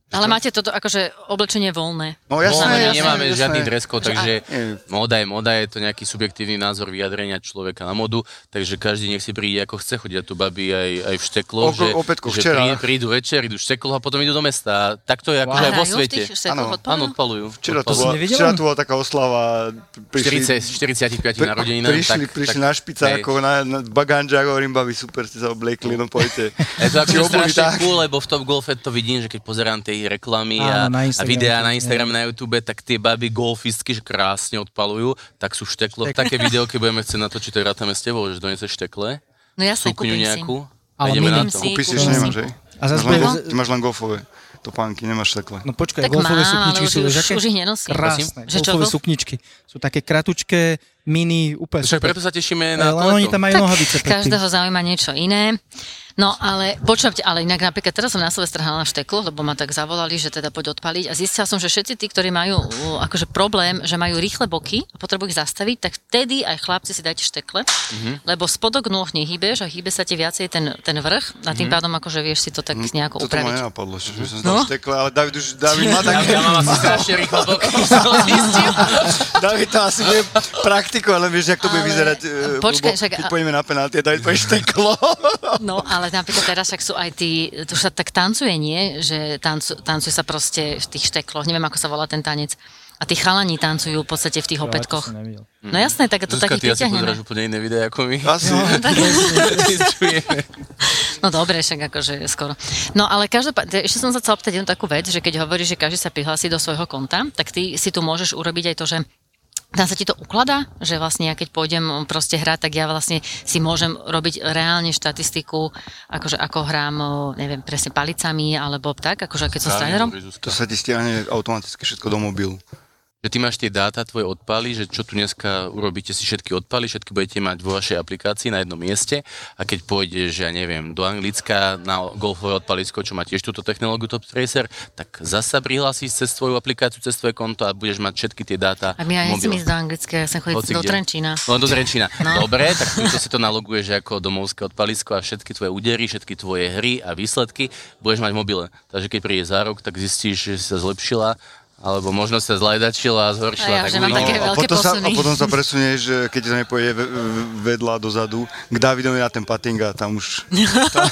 Ale máte toto akože oblečenie voľné. No jasné, my jasné, nemáme jasné. žiadny dress code, takže Nie. moda je moda, je to nejaký subjektívny názor vyjadrenia človeka na modu, takže každý nech si príde ako chce, chodia tu baby aj, aj v štekloch, O- že, opätko, že včera. prídu, večer, idú v štekloch a potom idú do mesta. A tak to je akože A aj vo svete. Áno, odpalujú? Áno, odpalujú. Včera to, odpalujú. bola, včera to bola taká oslava. Prišli, 40, 45 pri- narodeninám. prišli, tak, prišli tak, na špicákov, na, na baganžák, hovorím, babi, super, ste sa obliekli, no poďte. Je to akože strašne cool, lebo v Top Golfe to vidím, že keď pozerám tie reklamy Áno, na a, a Instagrame videá na Instagram, na YouTube, tak tie baby golfistky že krásne odpalujú, tak sú v štekloch. Štekle. Také video, keď budeme chcieť natočiť, to rátame s tebou, že doneseš štekle, No jasné, sukňu kúpim si. nejakú. a Ale ideme na to. si. Kúpiš si si. nemáš, hej? A zase Máš len, ty máš len golfové topánky, nemáš tekle. No počkaj, Tak golfové mám, sukničky sú, už, aké? už ich nenosím. Krásne, Že čo, golfové golf? sukničky. Sú také kratučké, mini, úplne Však preto sa tešíme na Len oni to. tam majú nohavice predtým. Každého zaujíma niečo iné. No ale počúvate, ale inak napríklad teraz som na sebe strhala na šteklu, lebo ma tak zavolali, že teda poď odpaliť a zistila som, že všetci tí, ktorí majú akože problém, že majú rýchle boky a potrebujú ich zastaviť, tak vtedy aj chlapci si dajte štekle, Mhm. lebo spodok nôh nehýbeš a hýbe sa ti viacej ten, ten vrch a Mhm. tým pádom akože vieš si to tak nejako Toto ma upraviť. nenapadlo, že som No. štekle, ale David už, David (laughs) má Ja, tak, ja mám asi strašne rýchlo boky. (laughs) David to asi bude praktiku, ale vieš, jak to bude Ale- vyzerať, e, Počkaj, však- keď pôjdeme na penalty David povie šteklo. (laughs) No, ale napríklad teraz však sú aj tí, to sa tak tancuje, nie? Že tancu, tancuje sa proste v tých štekloch, neviem, ako sa volá ten tanec. A tí chalani tancujú v podstate v tých To, opätkoch. nevidel. No jasné, tak to Zuzka, takých ty asi úplne iné videá ako my. (laughs) Asi. (laughs) Zistujeme. No dobre, však akože skoro. No ale každopádne, ešte som sa chcela opýtať jednu takú vec, že keď hovoríš, že každý sa prihlási do svojho konta, tak ty si tu môžeš urobiť aj to, že Tam sa ti to ukladá, že vlastne ja keď pôjdem proste hrať, tak ja vlastne si môžem robiť reálne štatistiku, akože ako hrám, o, neviem, presne palicami, alebo tak, akože keď som s trénerom. To sa ti stiahne automaticky všetko do mobilu. Že ty máš tie dáta, tvoje odpaly, že čo tu dneska urobíte si všetky odpaly, všetky budete mať vo vašej aplikácii na jednom mieste a keď pôjdeš, ja neviem, do Anglicka na golfové odpalisko, čo má tiež túto technológiu Top Tracer, tak zasa prihlásiš cez tvoju aplikáciu, cez tvoje konto a budeš mať všetky tie dáta A ja nechcem ísť do Anglicka, ja chcem chodiť Hoci do kde. Trenčína. No do Trenčína. No. Dobre, tak tu si to naloguješ ako domovské odpalisko a všetky tvoje údery, všetky tvoje hry a výsledky budeš mať v mobile. Takže keď príde za rok, tak zistíš, že si sa zlepšila, alebo možno sa zlajdačila a zhoršila. A ja, tak že mám a, potom sa, a potom sa presunieš, že keď ve- ve- vedľa dozadu, k Davidovi na ten pating a tam už, (laughs) tam,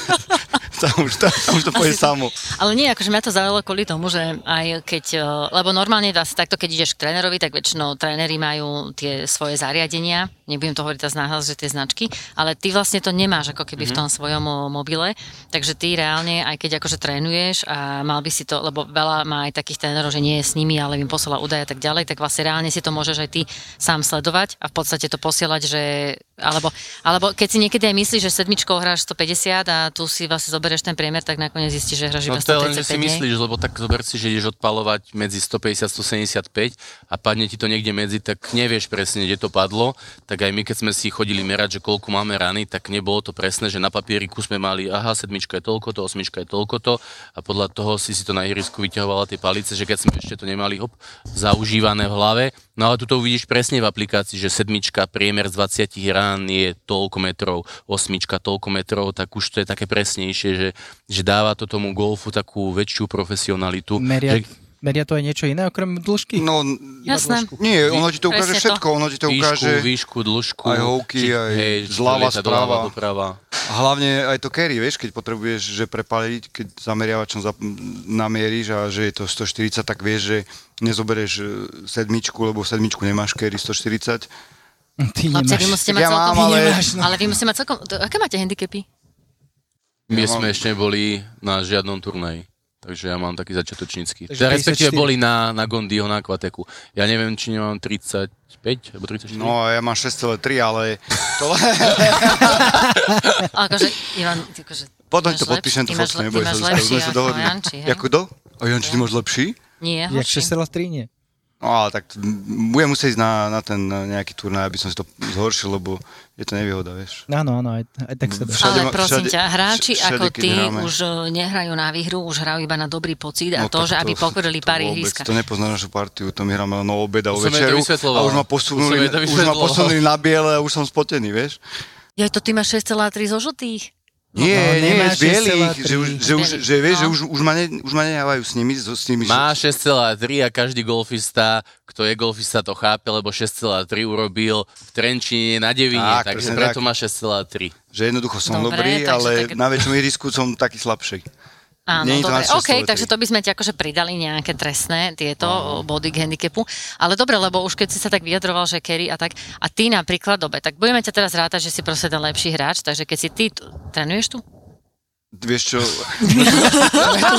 tam už, tam, tam už to pôjde samo. Ale nie, akože mňa to zaujalo kvôli tomu, že aj keď, eh, lebo normálne asi takto, keď ideš k trénerovi, tak väčšinou tréneri majú tie svoje zariadenia, nebudem to hovoriť teraz náhlas, že tie značky, ale ty vlastne to nemáš ako keby v tom svojom o, mobile, takže ty reálne, aj keď akože trénuješ a mal by si to, lebo veľa má aj takých trénerov, že nie je s nimi, ale im posiela údaje a tak ďalej, tak vlastne reálne si to môžeš aj ty sám sledovať a v podstate to posielať, že alebo, alebo keď si niekedy aj myslíš, že sedmičkou hráš 150 a tu si vlastne zoberieš ten priemer, tak nakoniec zistíš, že hráš No iba to je len, že 135 si myslíš, lebo tak zober si, že ideš odpalovať medzi 150 175 a padne ti to niekde medzi, tak nevieš presne, kde to padlo. Tak aj my, keď sme si chodili merať, že koľko máme rany, tak nebolo to presné, že na papieriku sme mali, aha, sedmička je toľko to, osmička je toľko to a podľa toho si si to na ihrisku vyťahovala tie palice, že keď sme ešte to nemali hop, zaužívané v hlave. No ale tu to uvidíš presne v aplikácii, že sedmička, priemer z 20 rán je toľko metrov, osmička toľko metrov, tak už to je také presnejšie, že, že dáva to tomu golfu takú väčšiu profesionalitu. Meria, že, meria to aj niečo iné okrem dĺžky? No, Jasné. nie, ono ti to ukáže Presne to. všetko, ono ti to výšku, ukáže výšku, dĺžku, aj houky, aj to zľava, sprava. doprava. a hlavne aj to carry, vieš, keď potrebuješ, že prepaliť, keď zameriavačom zap- namieríš a že je to 140, tak vieš, že nezoberieš e, sedmičku, lebo sedmičku nemáš carry 140. Ty Chlapci, vy musíte mať ja celkom... mám, ale- Nemáš, no. ale vy musíte mať celkom... to- Aké máte handicapy? My Ja mám- sme ešte neboli na žiadnom turnaji. Takže ja mám taký začiatočnícky. Takže Teda respektíve 54. boli na, na Gondiho na Kvateku. Ja neviem, či nemám 35 alebo 34. No, ja mám 6,3, ale (laughs) to, akože, Ivan, akože... potom to podpíšem, to le- neboj ty sa, máš lepší sme sa ako dohodli. Janči, hej? Jako kto? A Janči, ty máš lepší? Nie, Jak horší. 6,3 nie. No ale tak budem musieť ísť na, na ten na nejaký turnaj, aby som si to zhoršil, lebo je to nevýhoda, vieš. Áno, áno, aj, aj tak sa dá. Všade Ale prosím všade- ťa, hráči všade, ako ty hráme. už e, nehrajú na výhru, už hrajú iba na dobrý pocit a No to, že aby pokorili to pár ihriska. To nepozná našu partiu, to my hráme len o obed a o Už to večeru a už ma Už posunuli, to už ma posunuli na biele a už som spotený, vieš. Ja to ty máš 6,3 zo žltých? Nie, No, nie, nemá z bielých, 6,3. že, už, že, už, že, vieš, že no. už, už, ma ne, už ma nehávajú s nimi, so, s nimi, Má že, 6,3 a každý golfista, kto je golfista, to chápe, lebo 6,3 urobil v Trenčine na Devine, Tak, takže preto tak. má 6,3. že jednoducho som Dobre, dobrý, ale tak- na väčšom ihrisku som taký slabší. Áno, to dobre, OK, 6,3. takže to by sme ti akože pridali nejaké trestné tieto uh body k handicapu. Ale dobre, lebo už keď si sa tak vyjadroval, že Kerry a tak, a ty napríklad, dobre, tak budeme ťa teraz rátať, že si proste ten lepší hráč, takže keď si ty, t- trénuješ tu? Vieš čo, (laughs) sme tu,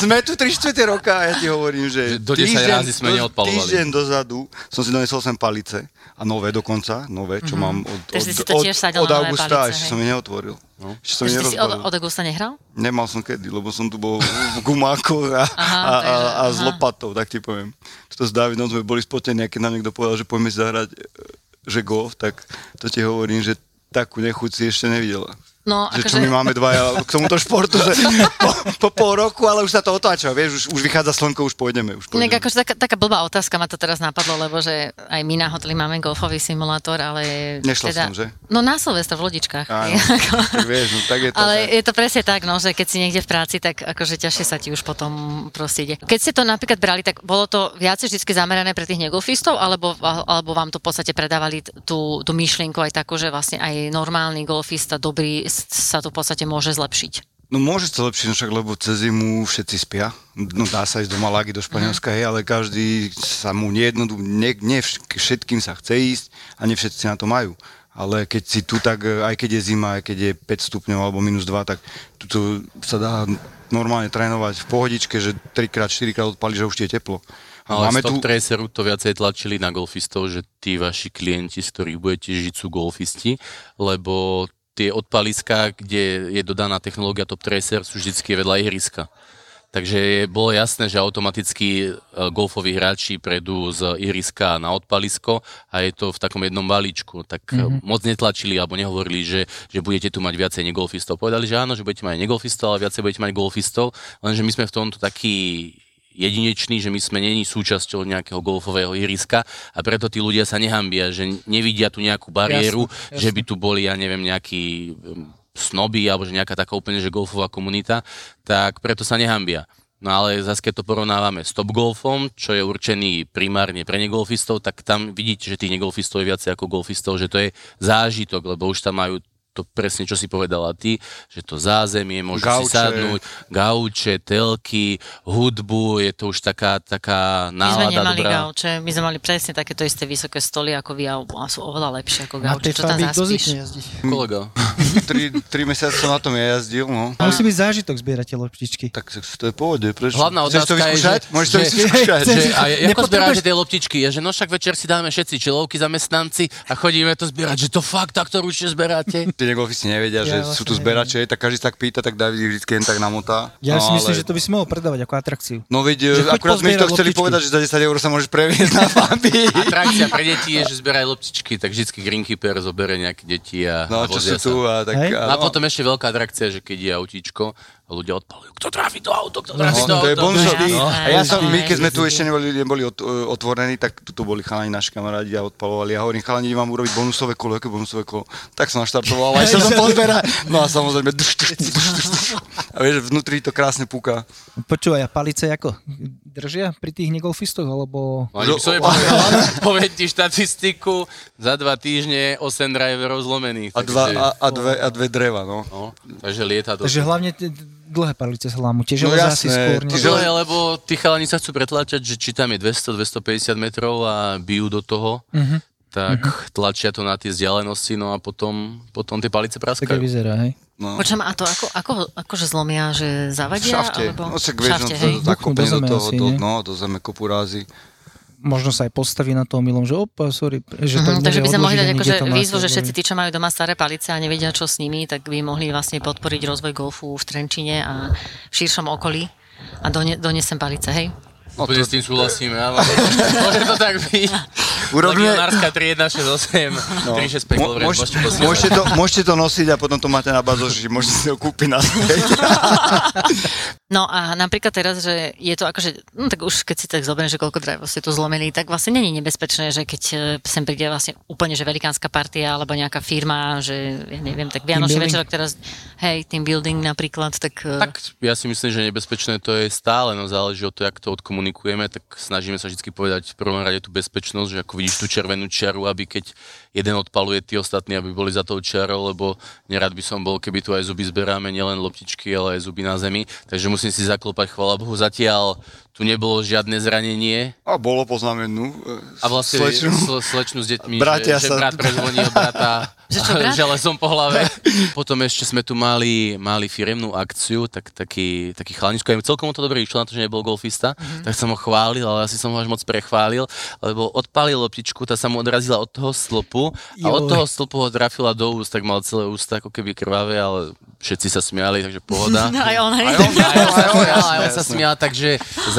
sme tu 3 čtvrte roka a ja ti hovorím, že Že do 10 razy sme do- neodpalovali. Týždeň dozadu som si donesol sem palice a nové dokonca, nové, čo mám od, od, od, od nové augusta palice, a ešte som ich neotvoril. No. Ešte som Takže si od, od Augusta nehral? Nemal som kedy, lebo som tu bol v gumákoch a, Aha, a, a, takže- a s lopatou, tak ti poviem. Toto s Davidom sme boli spotení, a keď nám niekto povedal, že poďme si zahrať, e, že golf, tak to ti hovorím, že takú nechuť si ešte nevidela. No, Že akože... čo my máme dvaja k tomuto športu, že po, po pol roku, ale už sa to otáča, vieš, už, už vychádza slnko, už pôjdeme. Už Inak pôjdeme. akože taká, taká blbá otázka ma to teraz napadlo, lebo že aj my na hoteli máme golfový simulátor, ale... Nešla teda, som, že? No na Silvestra v lodičkách. Áno, (laughs) tak vieš, no tak je to. Ale tak. je to presne tak, no, že keď si niekde v práci, tak akože ťažšie sa ti už potom proste ide. Keď ste to napríklad brali, tak bolo to viacej vždy zamerané pre tých negolfistov, alebo, alebo vám to v podstate predávali tú, tú myšlienku aj takú, že vlastne aj normálny golfista, dobrý, sa to v podstate môže zlepšiť. No môže sa lepšiť, no však, lebo cez zimu všetci spia. No dá sa ísť do Malagy, do Španielska, hej, ale každý sa mu nejednodú, nie, nie vš- všetkým sa chce ísť a nie všetci na to majú. Ale keď si tu, tak e, aj keď je zima, aj keď je 5 stupňov alebo minus 2, tak tu sa dá normálne trénovať v pohodičke, že 3x, 4x odpali, že už ti je teplo. A Ale máme z tu... top traceru to viacej tlačili na golfistov, že tí vaši klienti, z ktorých budete žiť, sú golfisti, lebo tie odpaliská, kde je dodaná technológia Top Tracer, sú vždycky vedľa ihriska. Takže bolo jasné, že automaticky e, golfoví hráči prejdú z ihriska na odpalisko a je to v takom jednom balíčku. Tak mm-hmm. moc netlačili alebo nehovorili, že, že budete tu mať viacej negolfistov. Povedali, že áno, že budete mať negolfistov, ale viacej budete mať golfistov, lenže my sme v tomto takí jedinečný, že my sme není súčasťou nejakého golfového ihriska a preto tí ľudia sa nehambia, že nevidia tu nejakú bariéru, Jasné, že by tu boli, ja neviem, nejakí um, snoby alebo že nejaká taká úplne, že golfová komunita, tak preto sa nehambia. No ale zase keď to porovnávame s top golfom, čo je určený primárne pre negolfistov, tak tam vidíte, že tých negolfistov je viacej ako golfistov, že to je zážitok, lebo už tam majú to presne, čo si povedala ty, že to zázemie, môžu si Gauče. sadnúť, gauče, telky, hudbu, je to už taká, taká My sme nálada nemali dobrá. gauče, my sme mali presne takéto isté vysoké stoly ako vy a sú oveľa lepšie ako gauče, čo tam zaspíš. Kolega. Tri, tri mesiace som na tom ja jazdil, no. A musí byť zážitok zbierať tie loptičky. Tak to je pohode, prečo? Hlavná Chceš to otázka je, že- Môžeš to že- vyskúšať. Že, a ako zberáte tie loptičky? Je, že no však večer si dáme všetci čilovky zamestnanci a chodíme to zbierať, že to fakt takto ručne zberáte? Tí negolfisti nevedia, Ja že vlastne sú tu zberače, tak každý sa tak pýta, tak David ich vždy len tak namotá. Ja si no, myslím, ale- že to by si mohol predávať ako atrakciu. No veď, choď akurát sme to chceli loptičky. povedať, že za 10 eur sa môžeš previesť na (laughs) Fabii. Atrakcia pre deti je, že zberaj loptičky, tak vždycky greenkeeper zoberie nejaké deti a, No, a čo sú tu a tak... Hej? No a potom ešte veľká atrakcia, že keď je autíčko a ľudia odpalujú, kto trafi to auto, kto trafi to No, to je auto. bonusový. No, A ja som, my keď sme tu ešte neboli, neboli ot, otvorení, tak tu boli chalani naši kamarádi a odpalovali. Ja hovorím, chalani, idem vám urobiť bonusové kolo, aké bonusové kolo. Tak som naštartoval a išiel som (laughs) pozberať. No a samozrejme, duš, duš, duš, duš, duš. a vieš, vnútri to krásne púka. Počúvaj, a palice ako? Držia pri tých negolfistoch, alebo... No, ani by som (laughs) poviem ti štatistiku, za dva týždne 8 driverov zlomených. A, dva, a, a, dve, a dve dreva, no. No, takže lieta to. Takže hlavne tie dlhé palice sa lámu. Tie No železa asi jasné, skôr. žele- Dlhé, lebo tí chalani sa chcú pretlačať, že či tam je 200-250 metrov a bijú do toho, Mhm. tak tlačia to na tie vzdialenosti, no a potom, potom tie palice praskajú. vyzerá, hej? no. Počujem, a to ako, ako, akože zlomia, že V zavadia? šafte. Alebo... No však v vieš, šafte, no, to zakopenie do toho, asi, do, no, do zeme kopu razy. Možno sa aj postaví na to omylom, že opa, sorry, že to Mhm, takže by sme mohli dať akože výzvu, že všetci tí, čo majú doma staré palice a nevedia, čo s nimi, tak by mohli vlastne podporiť rozvoj golfu v Trenčine a v širšom okolí a done, donesem palice, hej? Úplne s tým súhlasíme, áno. Môže to tak byť. Urobíme- Legionárska 3168, No. 365 Mo- môž- môžete to, môžete to nosiť a potom to máte na bazoši, že môžete si ho kúpiť na (laughs) No a napríklad teraz, že je to akože, no tak už keď si tak zoberiem, že koľko drivov ste tu zlomili, tak vlastne není nebezpečné, že keď e, sem príde vlastne úplne, že velikánska partia alebo nejaká firma, že ja neviem, tak Vianočný building. večer, teraz, hej, team building napríklad, tak... e, Tak ja si myslím, že nebezpečné to je stále, no záleží od toho, jak to odkomunikujeme, tak snažíme sa vždy povedať v prvom rade tú bezpečnosť, že ako vidíš tú červenú čiaru, aby keď jeden odpaluje, tí ostatní, aby boli za tou čiarou, lebo nerad by som bol, keby tu aj zuby zberáme, nielen loptičky, ale aj zuby na zemi, takže musím si zaklopať, chvála Bohu, zatiaľ tu nebolo žiadne zranenie, A bolo poznamenú. a vlastne Slečnu. slečnu, slečnu s deťmi, Bratia že, že sa- brat prezvonil brata (laughs) Že (laughs) brat? železom po hlave. (laughs) Potom ešte sme tu mali, mali firemnú akciu, tak, taký, taký chalanisko, aj celkom to dobre išlo na to, že nebol golfista, Mhm. tak som ho chválil, ale asi som ho až moc prechválil, lebo odpálil loptičku, tá sa mu odrazila od toho stĺpu a od Joj. toho stĺpu ho trafila do úst, tak mal celé ústa ako keby krvavé, ale všetci sa smiali, takže pohoda. Aj on, hej. Aj on, aj on, Aj on, smial, jasné, aj on sa smial, takže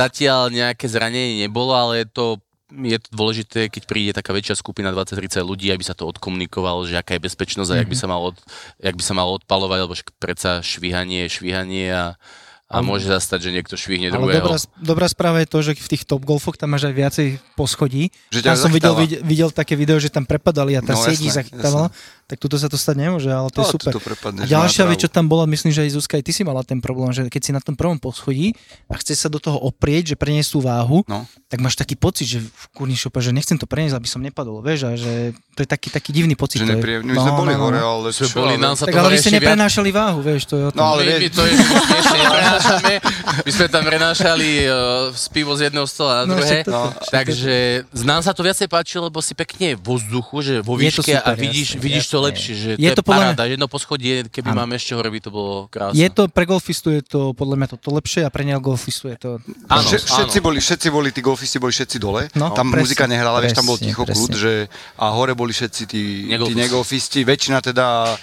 zatiaľ nejaké zranenie nebolo, ale je to je to dôležité, keď príde taká väčšia skupina 20-30 ľudí, aby sa to odkomunikovalo, že aká je bezpečnosť a jak by sa malo, od, jak by sa malo odpalovať, lebo predsa švíhanie je švíhanie a, a môže zastať, že niekto švihne Ale druhého. dobrá, dobrá správa je to, že v tých top golfoch tam máš aj viacej poschodí. Že Tam som videl, videl, videl také video, že tam prepadali a tá No, sieť ich jasné, zachytávala. Tak tuto sa to stať nemôže, ale to je No, super. tuto A ďalšia vec, čo tam bola, myslím, že aj Zuzka, aj ty si mala ten problém, že keď si na tom prvom poschodí a chce sa do toho oprieť, že preniesú váhu, No. tak máš taký pocit, že v kurni šopa, že nechcem to preniesť, aby som nepadol, vieš, a že to je taký, taký divný pocit. Že to je. nepríjemne. My sme boli hore, ale Sme čo, boli, nám sa Tak to ale vy ste ešte viac- neprenášali váhu, vieš, to je o tom. No ale my, my to je, my. My sme tam prenášali uh, z pivo z jedného stola na No, druhé. No, takže nám sa to viacej páči, lebo si pekne vo vzduchu, že vo Je výške a super, vidíš, vidíš to jasné. lepšie, že Je to je to podľa mňa- paráda. Jedno poschodie, keby Áno. máme ešte hore, by to bolo krásne. Je to, pre golfistu je to podľa mňa toto lepšie a pre neogolfistu je to... Áno, Vše, všetci, áno. boli, všetci boli, tí golfisti boli všetci dole, No, tam presne, muzika nehrala, vieš, tam bol presne, ticho presne. kľud, že a hore boli všetci tí, tí Negolfisti. negolfisti, väčšina teda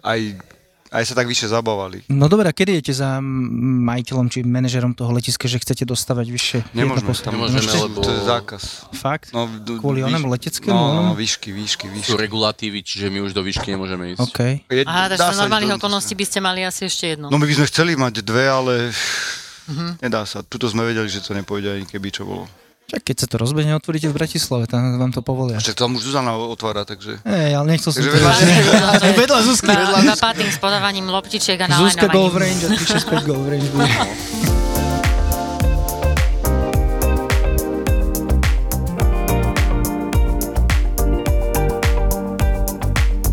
aj, aj sa tak vyššie zabávali. No dobré, a kedy idete za majiteľom či manažerom toho letiska, že chcete dostavať vyššie? Nemôžeme, tam, Nemôžeme, Môžete? lebo- to je zákaz. Fakt? No, d- Kvôli výš- onému leteckému, No, no, no, výšky, výšky, Sú výšky. regulatívy, čiže my už do výšky nemôžeme ísť. OK. Je- Aha, takže ísť normálnych do- okolností by ste mali asi ešte jedno. No my by sme chceli mať dve, ale Mhm. nedá sa. Tuto sme vedeli, že to nepôjde ani keby čo bolo. Čak, keď sa to rozbehne, otvoríte v Bratislave, tam vám to povolia. Však tam už Zuzana otvára, takže... Ej, ale nechcel som... Vedľa- Aj vedľa Zuzky. Iba pátým s podávaním loptičiek a Zuzka Golf. Range a 365 Golf Range bude.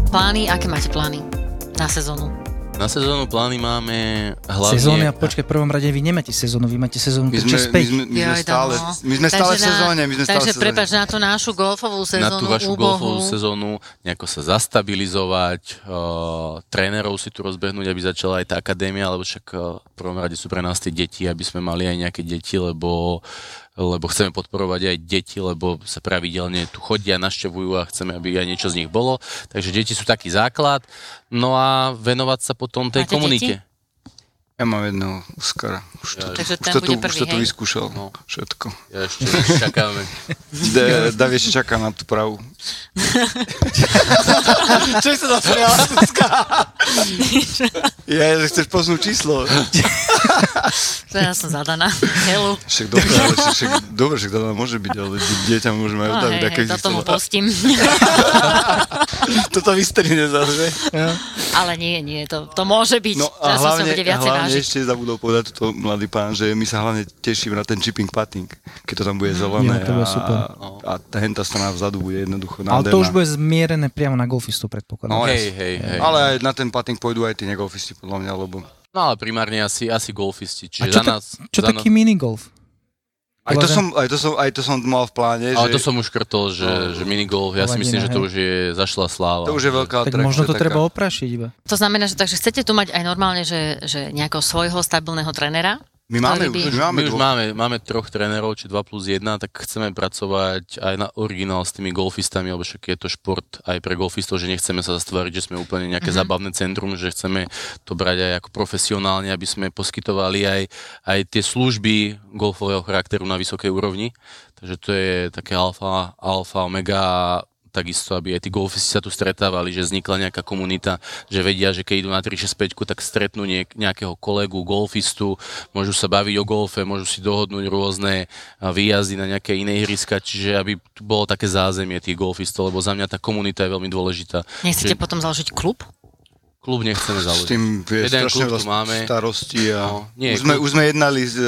Plány, aké máte plány na sezónu? Na sezónu plány máme hlavne... Sezóny a počkaj, v prvom rade vy nemáte sezónu, vy máte sezónu My sme, my sme, my sme stále, Dano. my sme stále v na- sezóne, my sme stále Takže sezóne. prepač na tú našu golfovú na sezónu tú vašu úbohú. golfovú sezónu nejako sa zastabilizovať, uh, trénerov si tu rozbehnúť, aby začala aj tá akadémia, lebo však uh, v prvom rade sú pre nás tie deti, aby sme mali aj nejaké deti, lebo lebo chceme podporovať aj deti, lebo sa pravidelne tu chodia, naštevujú a chceme, aby aj niečo z nich bolo. Takže deti sú taký základ. No a venovať sa potom tej Máte komunite. deti? Ja mám jedného Oscara. Už to, Takže už ten to, bude tu, už prvý, to tu vyskúšal. No. Všetko. Ja ešte čakáme. Da- Dav ešte čaká na tú pravú. (laughs) Čo sa zasmiala Zuzka? Ja, že chceš poznúť číslo. (laughs) Že ja som zadaná. Helu. Však dobre, ale však, však, dobre, však to môže byť, ale dieťa môžeme aj No, odaviť, hej, hej, toto mu postím. (laughs) Toto vystrihne zase. Ale nie, nie, to, to môže byť. No Teraz a sa hlavne, bude a viacej vážiť. ešte zabudol povedať toto mladý pán, že my sa hlavne tešíme na ten chipping putting, keď to tam bude zelené Jo, to bude a, super. a tá henta strana vzadu bude jednoducho Ale nádherná. to už bude zmierené priamo na golfistu, predpokladám. No, Hej, hej, hej. Ale aj na ten putting pôjdu aj tí negolfisti, podľa mňa, lebo No ale primárne asi, asi golfisti. A Čiže čo, za ta, nás, čo za taký minigolf? Aj to, som, aj, to som, aj to som mal v pláne, Ale že to som už krtol, že, že minigolf, ja si myslím, že to už je zašla sláva. to už je veľká Tak atrakcia. možno to taká. treba oprašiť iba. To znamená, že takže chcete tu mať aj normálne, že, že nejakého svojho stabilného trénera, My máme, už, my máme, My už máme, máme troch trénerov, či 2 plus 1, tak chceme pracovať aj na originál s tými golfistami, lebo však je to šport aj pre golfistov, že nechceme sa zastvoriť, že sme úplne nejaké mm-hmm. zábavné centrum, že chceme to brať aj ako profesionálne, aby sme poskytovali aj, aj tie služby golfového charakteru na vysokej úrovni. Takže to je také alfa, alfa, omega takisto, aby aj tí golfisti sa tu stretávali, že vznikla nejaká komunita, že vedia, že keď idú na 365, tak stretnú nejakého kolegu, golfistu, môžu sa baviť o golfe, môžu si dohodnúť rôzne výjazdy na nejaké iné ihriska, čiže aby tu bolo také zázemie tých golfistov, lebo za mňa tá komunita je veľmi dôležitá. Nechcete Že potom založiť klub? Klub nechceme S založiť. tým je Jeden strašne klub máme. starosti a No, nie, už, sme, klub- už sme jednali s, e,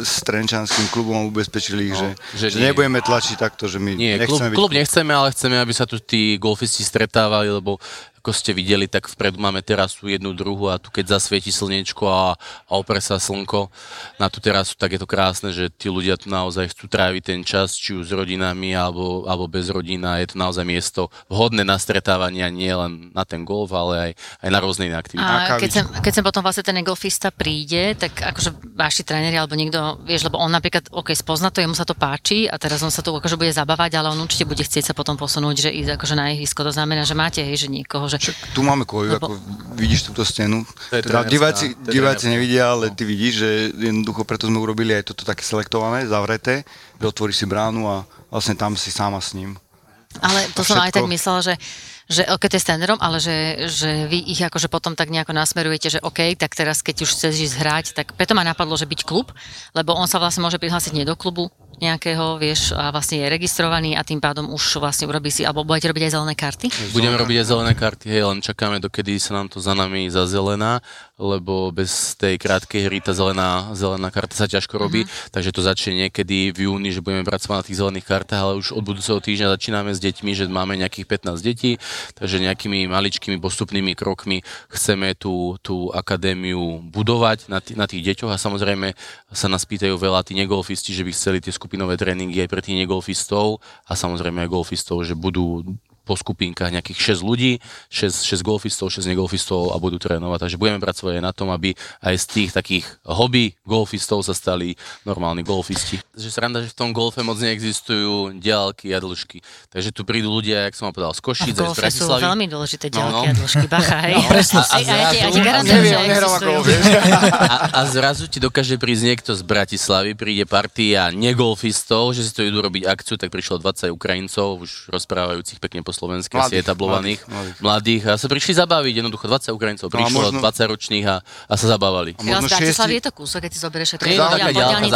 s Trenčanským klubom a ubezpečili ich, No, že, že nie. nebudeme tlačiť takto, že my Nie, klub, nechceme byť... klub nechceme, ale chceme, aby sa tu tí golfisti stretávali, lebo ako ste videli, tak vpredu máme terasu jednu druhú a tu keď zasvieti slniečko a, a opre sa slnko na tú terasu, tak je to krásne, že tí ľudia tu naozaj chcú tráviť ten čas, či už s rodinami alebo, alebo bez rodina. Je to naozaj miesto vhodné na stretávania nie len na ten golf, ale aj, aj na rôzne iné aktivity. A keď sem, keď sem potom vlastne ten golfista príde, tak akože vaši tréneri alebo niekto, vieš, lebo on napríklad, OK, spozna to, jemu sa to páči a teraz on sa tu akože bude zabávať, ale on určite bude chcieť sa potom posunúť, že ísť akože na ihrisko. To znamená, že máte, hej, že niekoho, že Však tu máme koju, Lebo- ako vidíš túto stenu. Teda diváci, diváci nevidia, ale ty vidíš, že jednoducho preto sme urobili aj toto také selektované, zavreté, že otvoríš si bránu a vlastne tam si sama s ním. Ale to som aj tak myslela, že, že OK, to je s trénerom, ale že, že vy ich akože potom tak nejako nasmerujete, že OK, tak teraz keď už chceš ísť hrať, tak preto ma napadlo, že byť klub, lebo on sa vlastne môže prihlásiť nie do klubu nejakého, vieš, a vlastne je registrovaný a tým pádom už vlastne urobí si, alebo budete robiť aj zelené karty. Budeme robiť aj zelené karty, hej, len čakáme, dokedy sa nám to za nami zazelená, lebo bez tej krátkej hry tá zelená, zelená karta sa ťažko robí, mm-hmm. takže to začne niekedy v júni, že budeme pracovať na tých zelených kartách, ale už od budúceho týždňa začíname s deťmi, že máme nejakých 15 detí, takže nejakými maličkými postupnými krokmi chceme tú, tú akadémiu budovať na, t- na tých deťoch a samozrejme sa nás pýtajú veľa tí negolfisti, že by chceli tie skupinové tréningy aj pre tých negolfistov a samozrejme aj golfistov, že budú po skupinkách nejakých 6 ľudí, 6, 6 golfistov, 6 negolfistov a budú trénovať. Takže budeme pracovať aj na tom, aby aj z tých takých hobby golfistov sa stali normálni golfisti. Že sranda, že v tom golfe moc neexistujú diálky a dĺžky. Takže tu prídu ľudia, jak som vám povedal, z A v Košíc, aj z golfe sú Bratislavy. veľmi dôležité No, diaľky no. a dĺžky, bacha, hej. presne. A, a, ja ti garantujem, že existujú. (laughs) A, a zrazu ti dokáže prísť niekto z Bratislavy, príde partia negolfistov, že si to idú robiť akciu, tak prišlo 20 Ukrajincov, už rozprávajúcich pekne po asi Mladých, etablovaných, mladých, mladých. mladých, a sa prišli zabaviť, jednoducho 20 Ukrajincov No prišlo, možno- 20 ročných a, a sa zabávali. A Ja možno šiesti- je to kúsok, keď si zoberieš, že to Nie je je to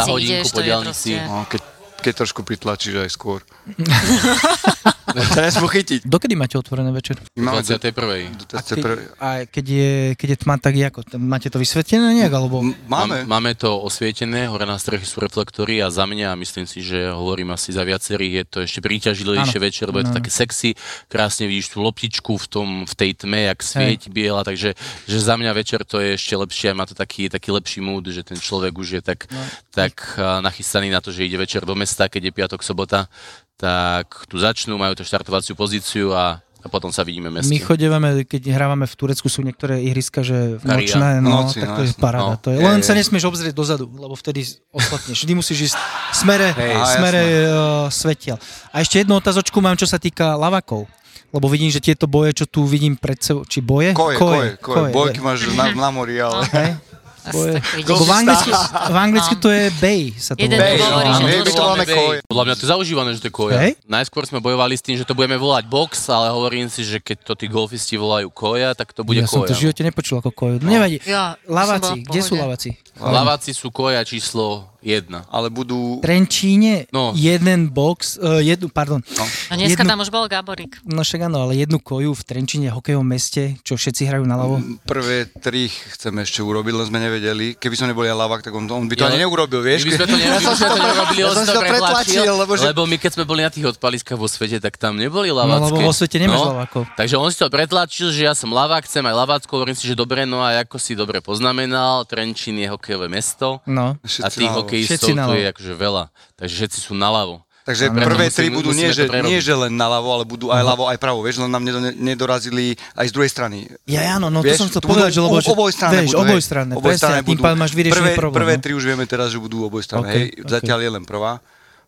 po hodinku ideš, po to je diaľnici. proste... No, keď, keď trošku pritlačíš aj skôr. (laughs) Teraz mu chytiť. Dokedy máte otvorené večer? Máme 21. do- do- A keď, a keď, je, keď je tma, tak ako? Máte to vysvetené nejak? Alebo... Máme. Máme to osvietené, hore na strechy sú reflektory a za mňa, a myslím si, že hovorím asi za viacerých, je to ešte príťažilejšie Áno. večer, lebo je to Áno. také sexy, krásne vidíš tú loptičku v, tom, v tej tme, jak svieti biela, takže že za mňa večer to je ešte lepšie a má to taký, taký lepší mood, že ten človek už je tak, No. tak a, nachystaný na to, že ide večer do mesta, keď je piatok, sobota, tak tu začnú, majú to štartovaciu pozíciu a, a potom sa vidíme v meste. My chodevame, keď hrávame v Turecku, sú niektoré ihriska, že v nočné, no, Noci, tak no, to je jasné. paráda. No. To je. Je, Len je. sa nesmieš obzrieť dozadu, lebo vtedy oslepneš. Vždy musíš ísť smere, Hej, smere uh, svetiel. A ešte jednu otázočku mám, čo sa týka lavakov. Lebo vidím, že tieto boje, čo tu vidím pred sebou, či boje? Koje, koje, koje. Bojky je. máš na, na mori, ale... Hej? Lebo v anglicky, v anglicky No. to je bay, sa to Jeden. Bay, hovorí, no, že my to to voláme Bej. koje. Podľa mňa to je zaužívané, že to je koja. Hej? Najskôr sme bojovali s tým, že to budeme volať box, ale hovorím si, že keď to tí golfisti volajú koja, tak to bude ja som to v koja. živote nepočul ako koju. No, nevadí. Ja v kde sú pohode. laváci? Laváci sú koja číslo 1. Ale budú... Trenčíne No. jeden box, uh, jednu, pardon, No dneska jednu- tam už bol Gaborik. no však áno, ale jednu koju v Trenčíne, hokejovom meste, čo všetci hrajú na ľavo. Prvé tri chceme ešte urobiť, len sme nevedeli. Keby som nebol ja lavák, tak on, on by to Ja- ani neurobil, vieš? My by sme to, ne, by sme to nerobili, ja som to pretlačil, lebo že- lebo my keď sme boli na tých odpaliskách vo svete, tak tam neboli No lavácké. lebo vo svete nemáš lavákov. Takže on si to pretlačil, že ja som lavák, chcem aj lavácko, hovorím si, že dobre, no a ako si dobre poznamenal, Trenčín je hokejové mesto No. a. hokejistov Všetci tu je akože veľa, takže všetci sú naľavo. Takže Preto prvé musím- tri budú nie to že, nie, že len naľavo, ale budú aj ľavo, aj pravo, vieš, len nám nedo- nedorazili aj z druhej strany. Ja, áno, no to vieš, som chcel budú povedať, že lebo... že- obojstranné vieš, budú, hej. obojstranné, presne, Obojstranné a tým budú. pádom máš vyriešený prvé, problém. Prvé no. tri už vieme teraz, že budú obojstranné, Ok, hej, ok. zatiaľ je len prvá,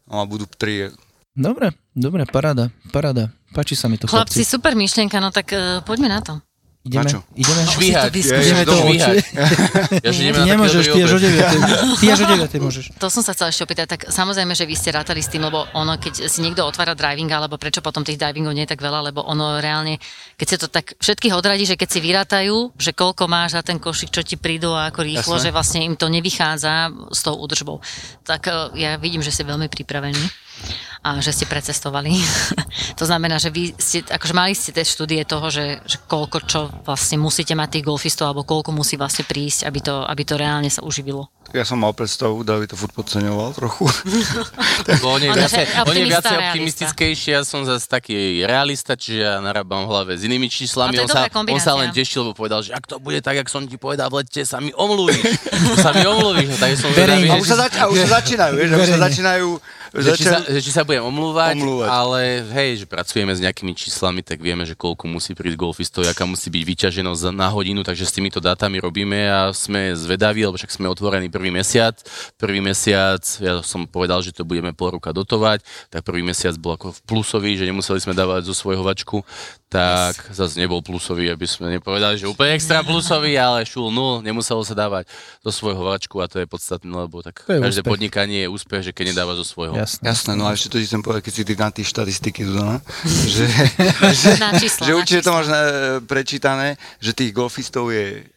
no a budú tri. Dobre, dobre, paráda, paráda. Páči sa mi to, Chlapci, chlapci. super myšlienka, no tak uh, poďme na to. Ideme, Na čo? ideme. Švíhať. Ideme to Švíhať. (laughs) Ja, ideme nemôžeš, ty až o obed. 9. Ty až o 9 môžeš. To som sa chcela ešte opýtať, tak samozrejme, že vy ste rátali s tým, lebo ono, keď si niekto otvára driving, alebo prečo potom tých drivingov nie je tak veľa, lebo ono reálne, keď sa to tak všetkých odradí, že keď si vyrátajú, že koľko máš za ten košík, čo ti prídu a ako rýchlo, Jasné. že vlastne im to nevychádza s tou údržbou. Tak eh, ja vidím, že ste veľmi pripravení a že ste precestovali. (laughs) to znamená, že vy ste, akože mali ste tie štúdie toho, že, že koľko čo vlastne musíte mať tých golfistov, alebo koľko musí vlastne prísť, aby to, aby to reálne sa uživilo. Ja som mal predstavu, David to furt podceňoval trochu. (laughs) On je, viacej, on je viacej optimistickejší, ja som zase taký realista, čiže ja narábam v hlave s inými číslami. Je on, sa, on sa len tešil, lebo povedal, že ak to bude tak, jak som ti povedal v lete, sa mi omluvíš. sa mi omluvíš, no, tak som Verejne. A zvedavý, už sa, zač- a už sa začínajú, vieš, už sa začínajú, že či, sa, že či sa budem omlúvať, Omlúvať. ale hej, že pracujeme s nejakými číslami, tak vieme, že koľko musí prísť golfistov, aká musí byť vyťaženosť na hodinu, takže s týmito dátami robíme a sme zvedaví, lebo však sme otvorení prvý mesiac. Prvý mesiac, ja som povedal, že to budeme pol roka dotovať, tak prvý mesiac bol ako v plusový, že nemuseli sme dávať zo svojho vačku, tak yes. zase nebol plusový, aby sme nepovedali, že úplne extra plusový, ale šul nul, nemuselo sa dávať zo svojho vačku a to je podstatné, lebo tak To je každé úspech. podnikanie je úspech, že keď nedáva zo svojho. Jasné. Jasné, no a ešte to ti chcem povedať, keď si ty na tie štatistiky no, že, že, (laughs) (laughs) Na čísla, že určite to máš na, prečítané, že tých golfistov je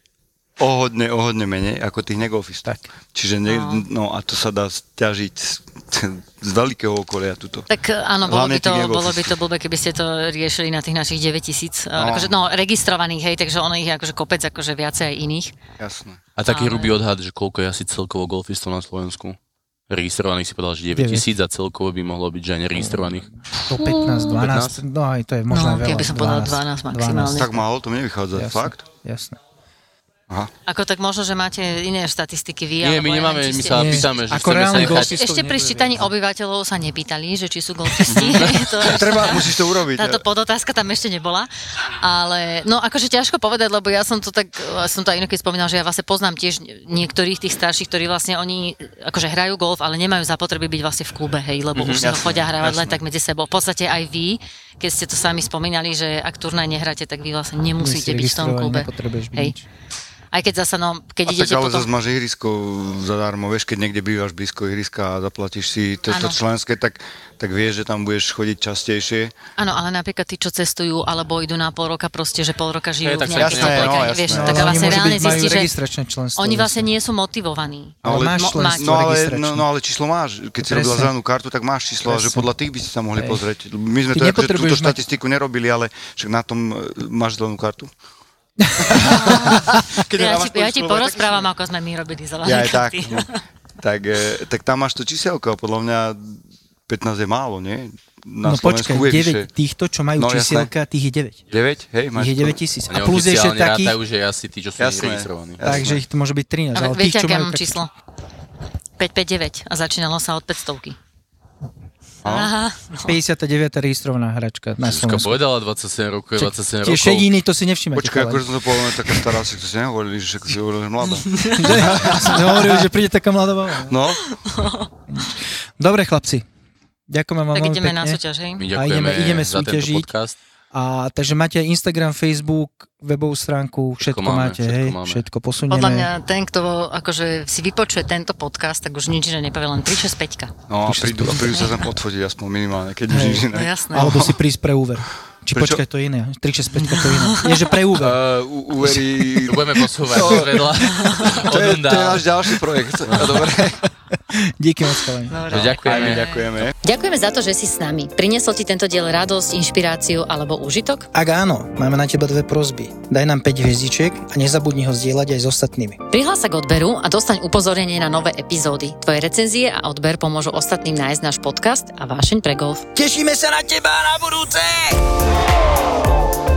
o hodne, o hodne menej ako tých negolfistov. Tak. Čiže ne, no. a to sa dá stiažiť z, z veľkého okolia tuto. Tak eh, áno, bolo Hlavne by, to, bolo by to blbé, keby ste to riešili na tých našich 9000, no. No. akože, no registrovaných, hej, takže ono ich je akože kopec, akože viacej aj iných. Jasné. A taký Ale- hrubý odhad, že koľko je asi celkovo golfistov na Slovensku? Registrovaných si povedal, že 9 tisíc a celkovo by mohlo byť, že aj neregistrovaných. To 15, 12, no aj to je možno No, veľa. keby som povedala 12 maximálne. Tak málo to mne vychádza, Jasné, fakt? Jasné. Aha. Ako tak možno, že máte iné štatistiky vy, Nie, alebo my nemáme, neviem, my sa Nie. pýtame, že Ako chceme sa nechať... Ešte, pri ščítaní obyvateľov sa nepýtali, že či sú golfisti. (laughs) to, Treba, musíš to urobiť. Táto podotázka tam ešte nebola, ale no akože ťažko povedať, lebo ja som to tak, som to aj inokedy spomínal, že ja vlastne poznám tiež niektorých tých starších, ktorí vlastne oni akože hrajú golf, ale nemajú zapotreby byť vlastne v klube, hej, lebo už si ho jasné, chodia hrávať len jasné. tak medzi sebou. V podstate aj vy, keď ste to sami spomínali, že ak turnaj nehráte, tak vy vlastne nemusíte byť v tom klube. Byť Hej. nič. Aj keď zasa, no, keď A idete tak ale potom... zase máš ihrisko zadarmo, vieš, keď niekde bývaš blízko ihriska a zaplatíš si to, to členské, tak, tak vieš, že tam budeš chodiť častejšie. Áno, ale napríklad tí, čo cestujú, alebo idú na pol roka proste, že pol roka žijú Je, tak v jasné, no, jasné. vieš, No, tak ale vlastne reálne zistí, že registračné členstvo. oni vlastne nie sú motivovaní. Ale máš mo- členstvo. No ale, no, no ale číslo máš. Keď si Presne. robil zelenú kartu, tak máš číslo že podľa tých by si sa mohli pozrieť. My sme to nepotrebuješ túto štatistiku nerobili, ale však na tom e, máš zelenú kartu. (laughs) Keď Ja ti, ja ti porozprávam, ako sme my robili zelené Ja tak. no. tak, e, tak tam máš to číselko podľa mňa 15 je málo, nie? Na No počkaj, Slovensku je 9 vyššie. týchto, čo majú No, jasné. čísielka, tých je 9. 9? Hej, máš je to? 9 tisíc. A plus ešte takých, rátajú, že asi tí, čo sú Jasné. registrovaní. Jasné. takže ich to môže byť 13. A Ale viete, aké mám tak- číslo? 559 a začínalo sa od 500. Aha. 59. registrovaná hračka na Slovensku. povedala, 27 rokov je 27 Tie rokov. šediny, to si nevšimate. Počkaj, akože som to povedal, taká stará, si to si nehovorili, že si hovoril, že mladá. (laughs) Som hovoril, že príde taká mladá baba. No, Dobre, chlapci. Ďakujem vám Tak veľmi ideme pekne. na súťaž, hej? My A ideme- ideme za tento súťažiť. podcast. A takže máte Instagram, Facebook, webovú stránku, všetko, máme, máte, všetko hej, máme. všetko posunieme. Podľa mňa ten, kto akože si vypočuje tento podcast, tak už nič iné nepovie, len 365. no a prídu, a prídu sa tam odfotiť aspoň minimálne, keď už nič No iné. jasné. Alebo si prísť pre úver. (laughs) Či Prečo? počkaj, to je iné. 365 to je iné. Je, že pre úver. (laughs) Uh, u- uverí... Tu (laughs) budeme posúvať To- vedľa. (laughs) To je, to je náš ďalší projekt. Dobre. Díky moc. Aj Ďakujeme. ďakujeme. Ďakujeme za to, že si s nami. Priniesol ti tento diel radosť, inšpiráciu alebo užitok? Ak áno, máme na teba dve prozby. Daj nám 5 hviezdičiek a nezabudni ho zdieľať aj s ostatnými. Prihlás sa k odberu a dostaň upozornenie na nové epizódy. Tvoje recenzie a odber pomôžu ostatným nájsť náš podcast a vášeň pre golf. Tešíme sa na teba na budúce! Gol!